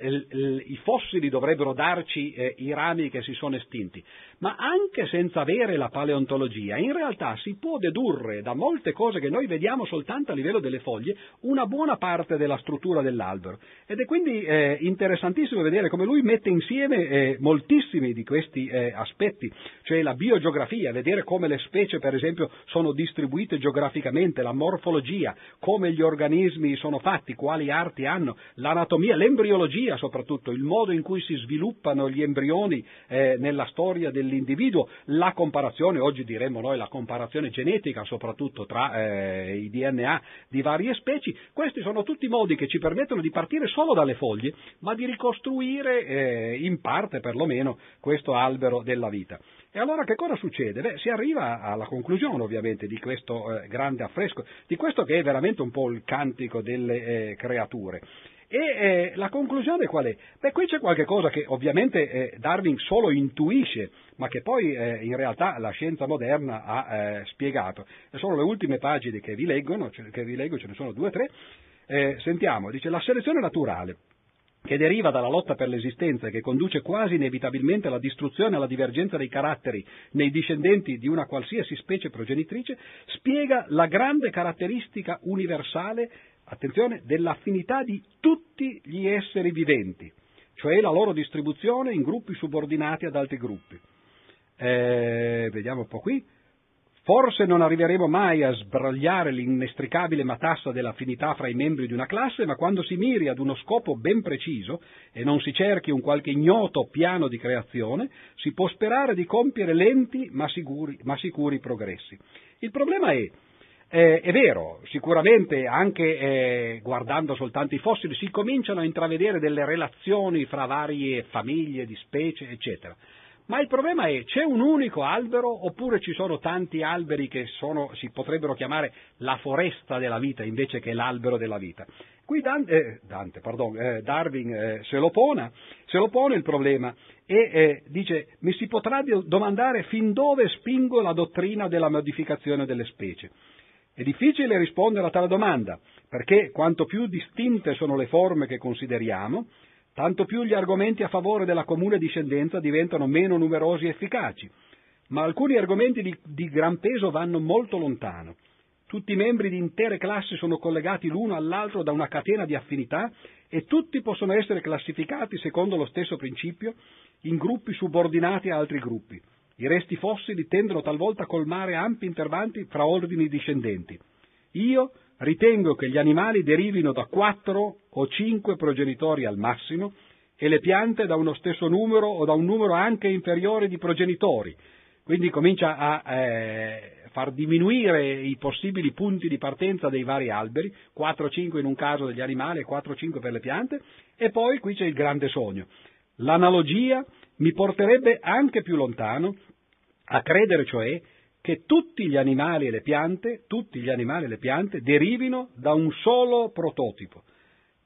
i fossili dovrebbero darci eh, i rami che si sono estinti, ma anche senza avere la paleontologia, in realtà si può dedurre da molte cose che noi vediamo soltanto a livello delle foglie una buona parte della struttura dell'albero. Ed è quindi eh, interessantissimo vedere come lui mette insieme eh, moltissimi di questi aspetti, cioè la biogeografia, vedere come le specie, per esempio, sono distribuite geograficamente, la morfologia, come gli organismi sono fatti, quali arti hanno, l'anatomia, l'embriologia soprattutto, il modo in cui si sviluppano gli embrioni eh, nella storia dell'individuo, la comparazione, oggi diremmo noi la comparazione genetica soprattutto tra eh, i DNA di varie specie, questi sono tutti modi che ci permettono di partire solo dalle foglie, ma di ricostruire eh, in parte perlomeno questo albero della vita. E allora che cosa succede? Beh, si arriva alla conclusione ovviamente di questo eh, grande affresco, di questo che è veramente un po' il cantico delle eh, creature. E eh, la conclusione qual è? Beh, qui c'è qualche cosa che ovviamente eh, Darwin solo intuisce, ma che poi eh, in realtà la scienza moderna ha eh, spiegato. Sono le ultime pagine che vi, leggono, che vi leggo, ce ne sono due o tre. Eh, sentiamo, dice la selezione naturale che deriva dalla lotta per l'esistenza e che conduce quasi inevitabilmente alla distruzione e alla divergenza dei caratteri nei discendenti di una qualsiasi specie progenitrice, spiega la grande caratteristica universale, attenzione, dell'affinità di tutti gli esseri viventi, cioè la loro distribuzione in gruppi subordinati ad altri gruppi. Eh, vediamo un po' qui. Forse non arriveremo mai a sbragliare l'inestricabile matassa dell'affinità fra i membri di una classe, ma quando si miri ad uno scopo ben preciso e non si cerchi un qualche ignoto piano di creazione, si può sperare di compiere lenti ma sicuri, ma sicuri progressi. Il problema è eh, è vero, sicuramente anche eh, guardando soltanto i fossili si cominciano a intravedere delle relazioni fra varie famiglie di specie, eccetera. Ma il problema è, c'è un unico albero oppure ci sono tanti alberi che sono, si potrebbero chiamare la foresta della vita invece che l'albero della vita? Qui Dante, eh, Dante pardon, eh, Darwin eh, se, lo pone, se, lo pone, il problema e eh, dice mi si potrà domandare fin dove spingo la dottrina della modificazione delle specie. È difficile rispondere a tale domanda, perché quanto più distinte sono le forme che consideriamo, tanto più gli argomenti a favore della comune discendenza diventano meno numerosi e efficaci. Ma alcuni argomenti di, di gran peso vanno molto lontano. Tutti i membri di intere classi sono collegati l'uno all'altro da una catena di affinità e tutti possono essere classificati secondo lo stesso principio in gruppi subordinati a altri gruppi. I resti fossili tendono talvolta a colmare ampi intervalli fra ordini discendenti. Io, Ritengo che gli animali derivino da quattro o cinque progenitori al massimo e le piante da uno stesso numero o da un numero anche inferiore di progenitori. Quindi comincia a eh, far diminuire i possibili punti di partenza dei vari alberi, 4-5 in un caso degli animali e 4-5 per le piante, e poi qui c'è il grande sogno. L'analogia mi porterebbe anche più lontano a credere cioè che tutti gli animali e le piante, tutti gli animali e le piante derivino da un solo prototipo.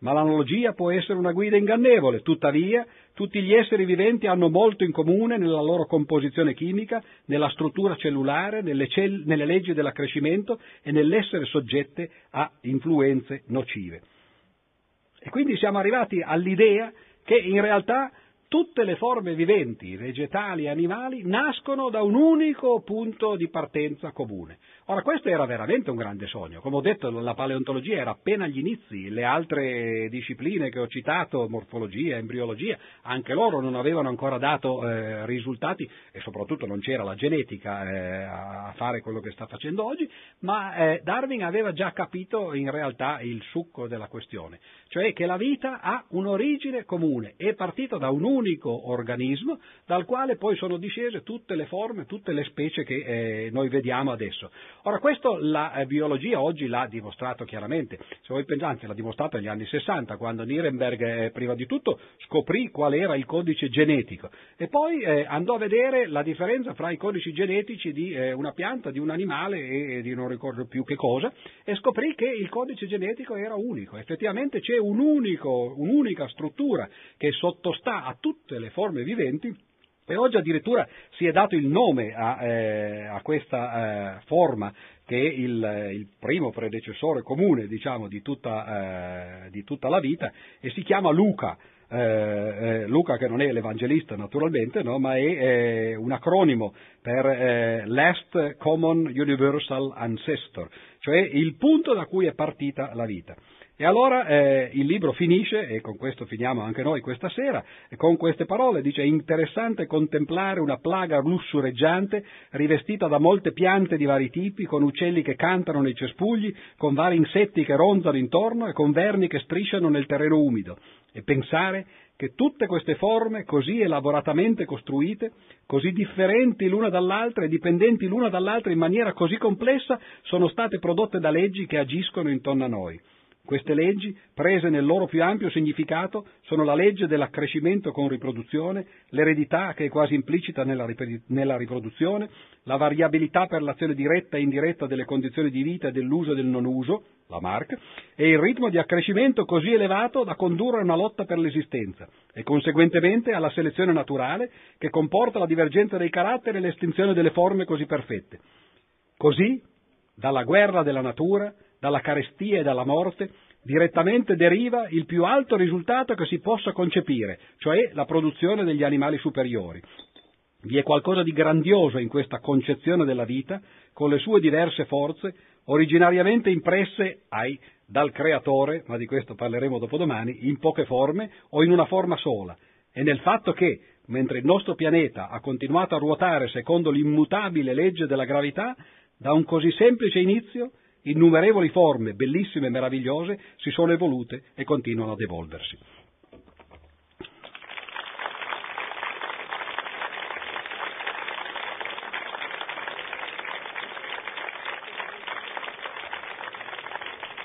Ma l'analogia può essere una guida ingannevole, tuttavia tutti gli esseri viventi hanno molto in comune nella loro composizione chimica, nella struttura cellulare, nelle, cell- nelle leggi dell'accrescimento e nell'essere soggette a influenze nocive. E quindi siamo arrivati all'idea che in realtà tutte le forme viventi, vegetali e animali, nascono da un unico punto di partenza comune. Ora, questo era veramente un grande sogno. Come ho detto, la paleontologia era appena agli inizi, le altre discipline che ho citato, morfologia, embriologia, anche loro non avevano ancora dato eh, risultati e soprattutto non c'era la genetica eh, a fare quello che sta facendo oggi, ma eh, Darwin aveva già capito in realtà il succo della questione, cioè che la vita ha un'origine comune, è partita da un unico organismo dal quale poi sono discese tutte le forme, tutte le specie che eh, noi vediamo adesso. Ora, questo la eh, biologia oggi l'ha dimostrato chiaramente, se voi pensate l'ha dimostrato negli anni 60, quando Nirenberg eh, prima di tutto scoprì qual era il codice genetico. E poi eh, andò a vedere la differenza fra i codici genetici di eh, una pianta, di un animale e, e di non ricordo più che cosa e scoprì che il codice genetico era unico, effettivamente c'è un unico, un'unica struttura che sottostà a tutte le forme viventi e oggi addirittura si è dato il nome a, eh, a questa eh, forma che è il, il, primo predecessore comune diciamo, di, tutta, eh, di, tutta, la vita e si chiama Luca. eh, eh, Luca che non è l'evangelista naturalmente, no? ma è eh, un acronimo per eh, Last Common Universal Ancestor, cioè il punto da cui è partita la vita. E allora eh, il libro finisce, e con questo finiamo anche noi questa sera, con queste parole, dice è interessante contemplare una plaga lussureggiante rivestita da molte piante di vari tipi, con uccelli che cantano nei cespugli, con vari insetti che ronzano intorno e con vermi che strisciano nel terreno umido. E pensare che tutte queste forme così elaboratamente costruite, così differenti l'una dall'altra e dipendenti l'una dall'altra in maniera così complessa, sono state prodotte da leggi che agiscono intorno a noi. Queste leggi, prese nel loro più ampio significato, sono la legge dell'accrescimento con riproduzione, l'eredità che è quasi implicita nella, riproduzione, la variabilità per l'azione diretta e indiretta delle condizioni di vita e dell'uso e del non uso, la MARC, e il ritmo di accrescimento così elevato da condurre a una lotta per l'esistenza e conseguentemente alla selezione naturale che comporta la divergenza dei caratteri e l'estinzione delle forme così perfette. Così, dalla guerra della natura, dalla carestia e dalla morte, direttamente deriva il più alto risultato che si possa concepire, cioè la produzione degli animali superiori. Vi è qualcosa di grandioso in questa concezione della vita, con le sue diverse forze, originariamente impresse ai, dal creatore, ma di questo parleremo dopodomani, in poche forme o in una forma sola, e nel fatto che, mentre il nostro pianeta ha continuato a ruotare secondo l'immutabile legge della gravità, da un così semplice inizio, innumerevoli forme bellissime e meravigliose si sono evolute e continuano ad evolversi.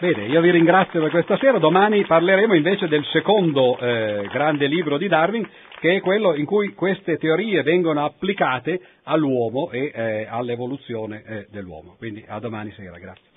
Bene, io vi ringrazio per questa sera, domani parleremo invece del secondo eh, grande libro di Darwin, che è quello in cui queste teorie vengono applicate all'uomo e eh, all'evoluzione eh, dell'uomo. Quindi a domani sera, grazie.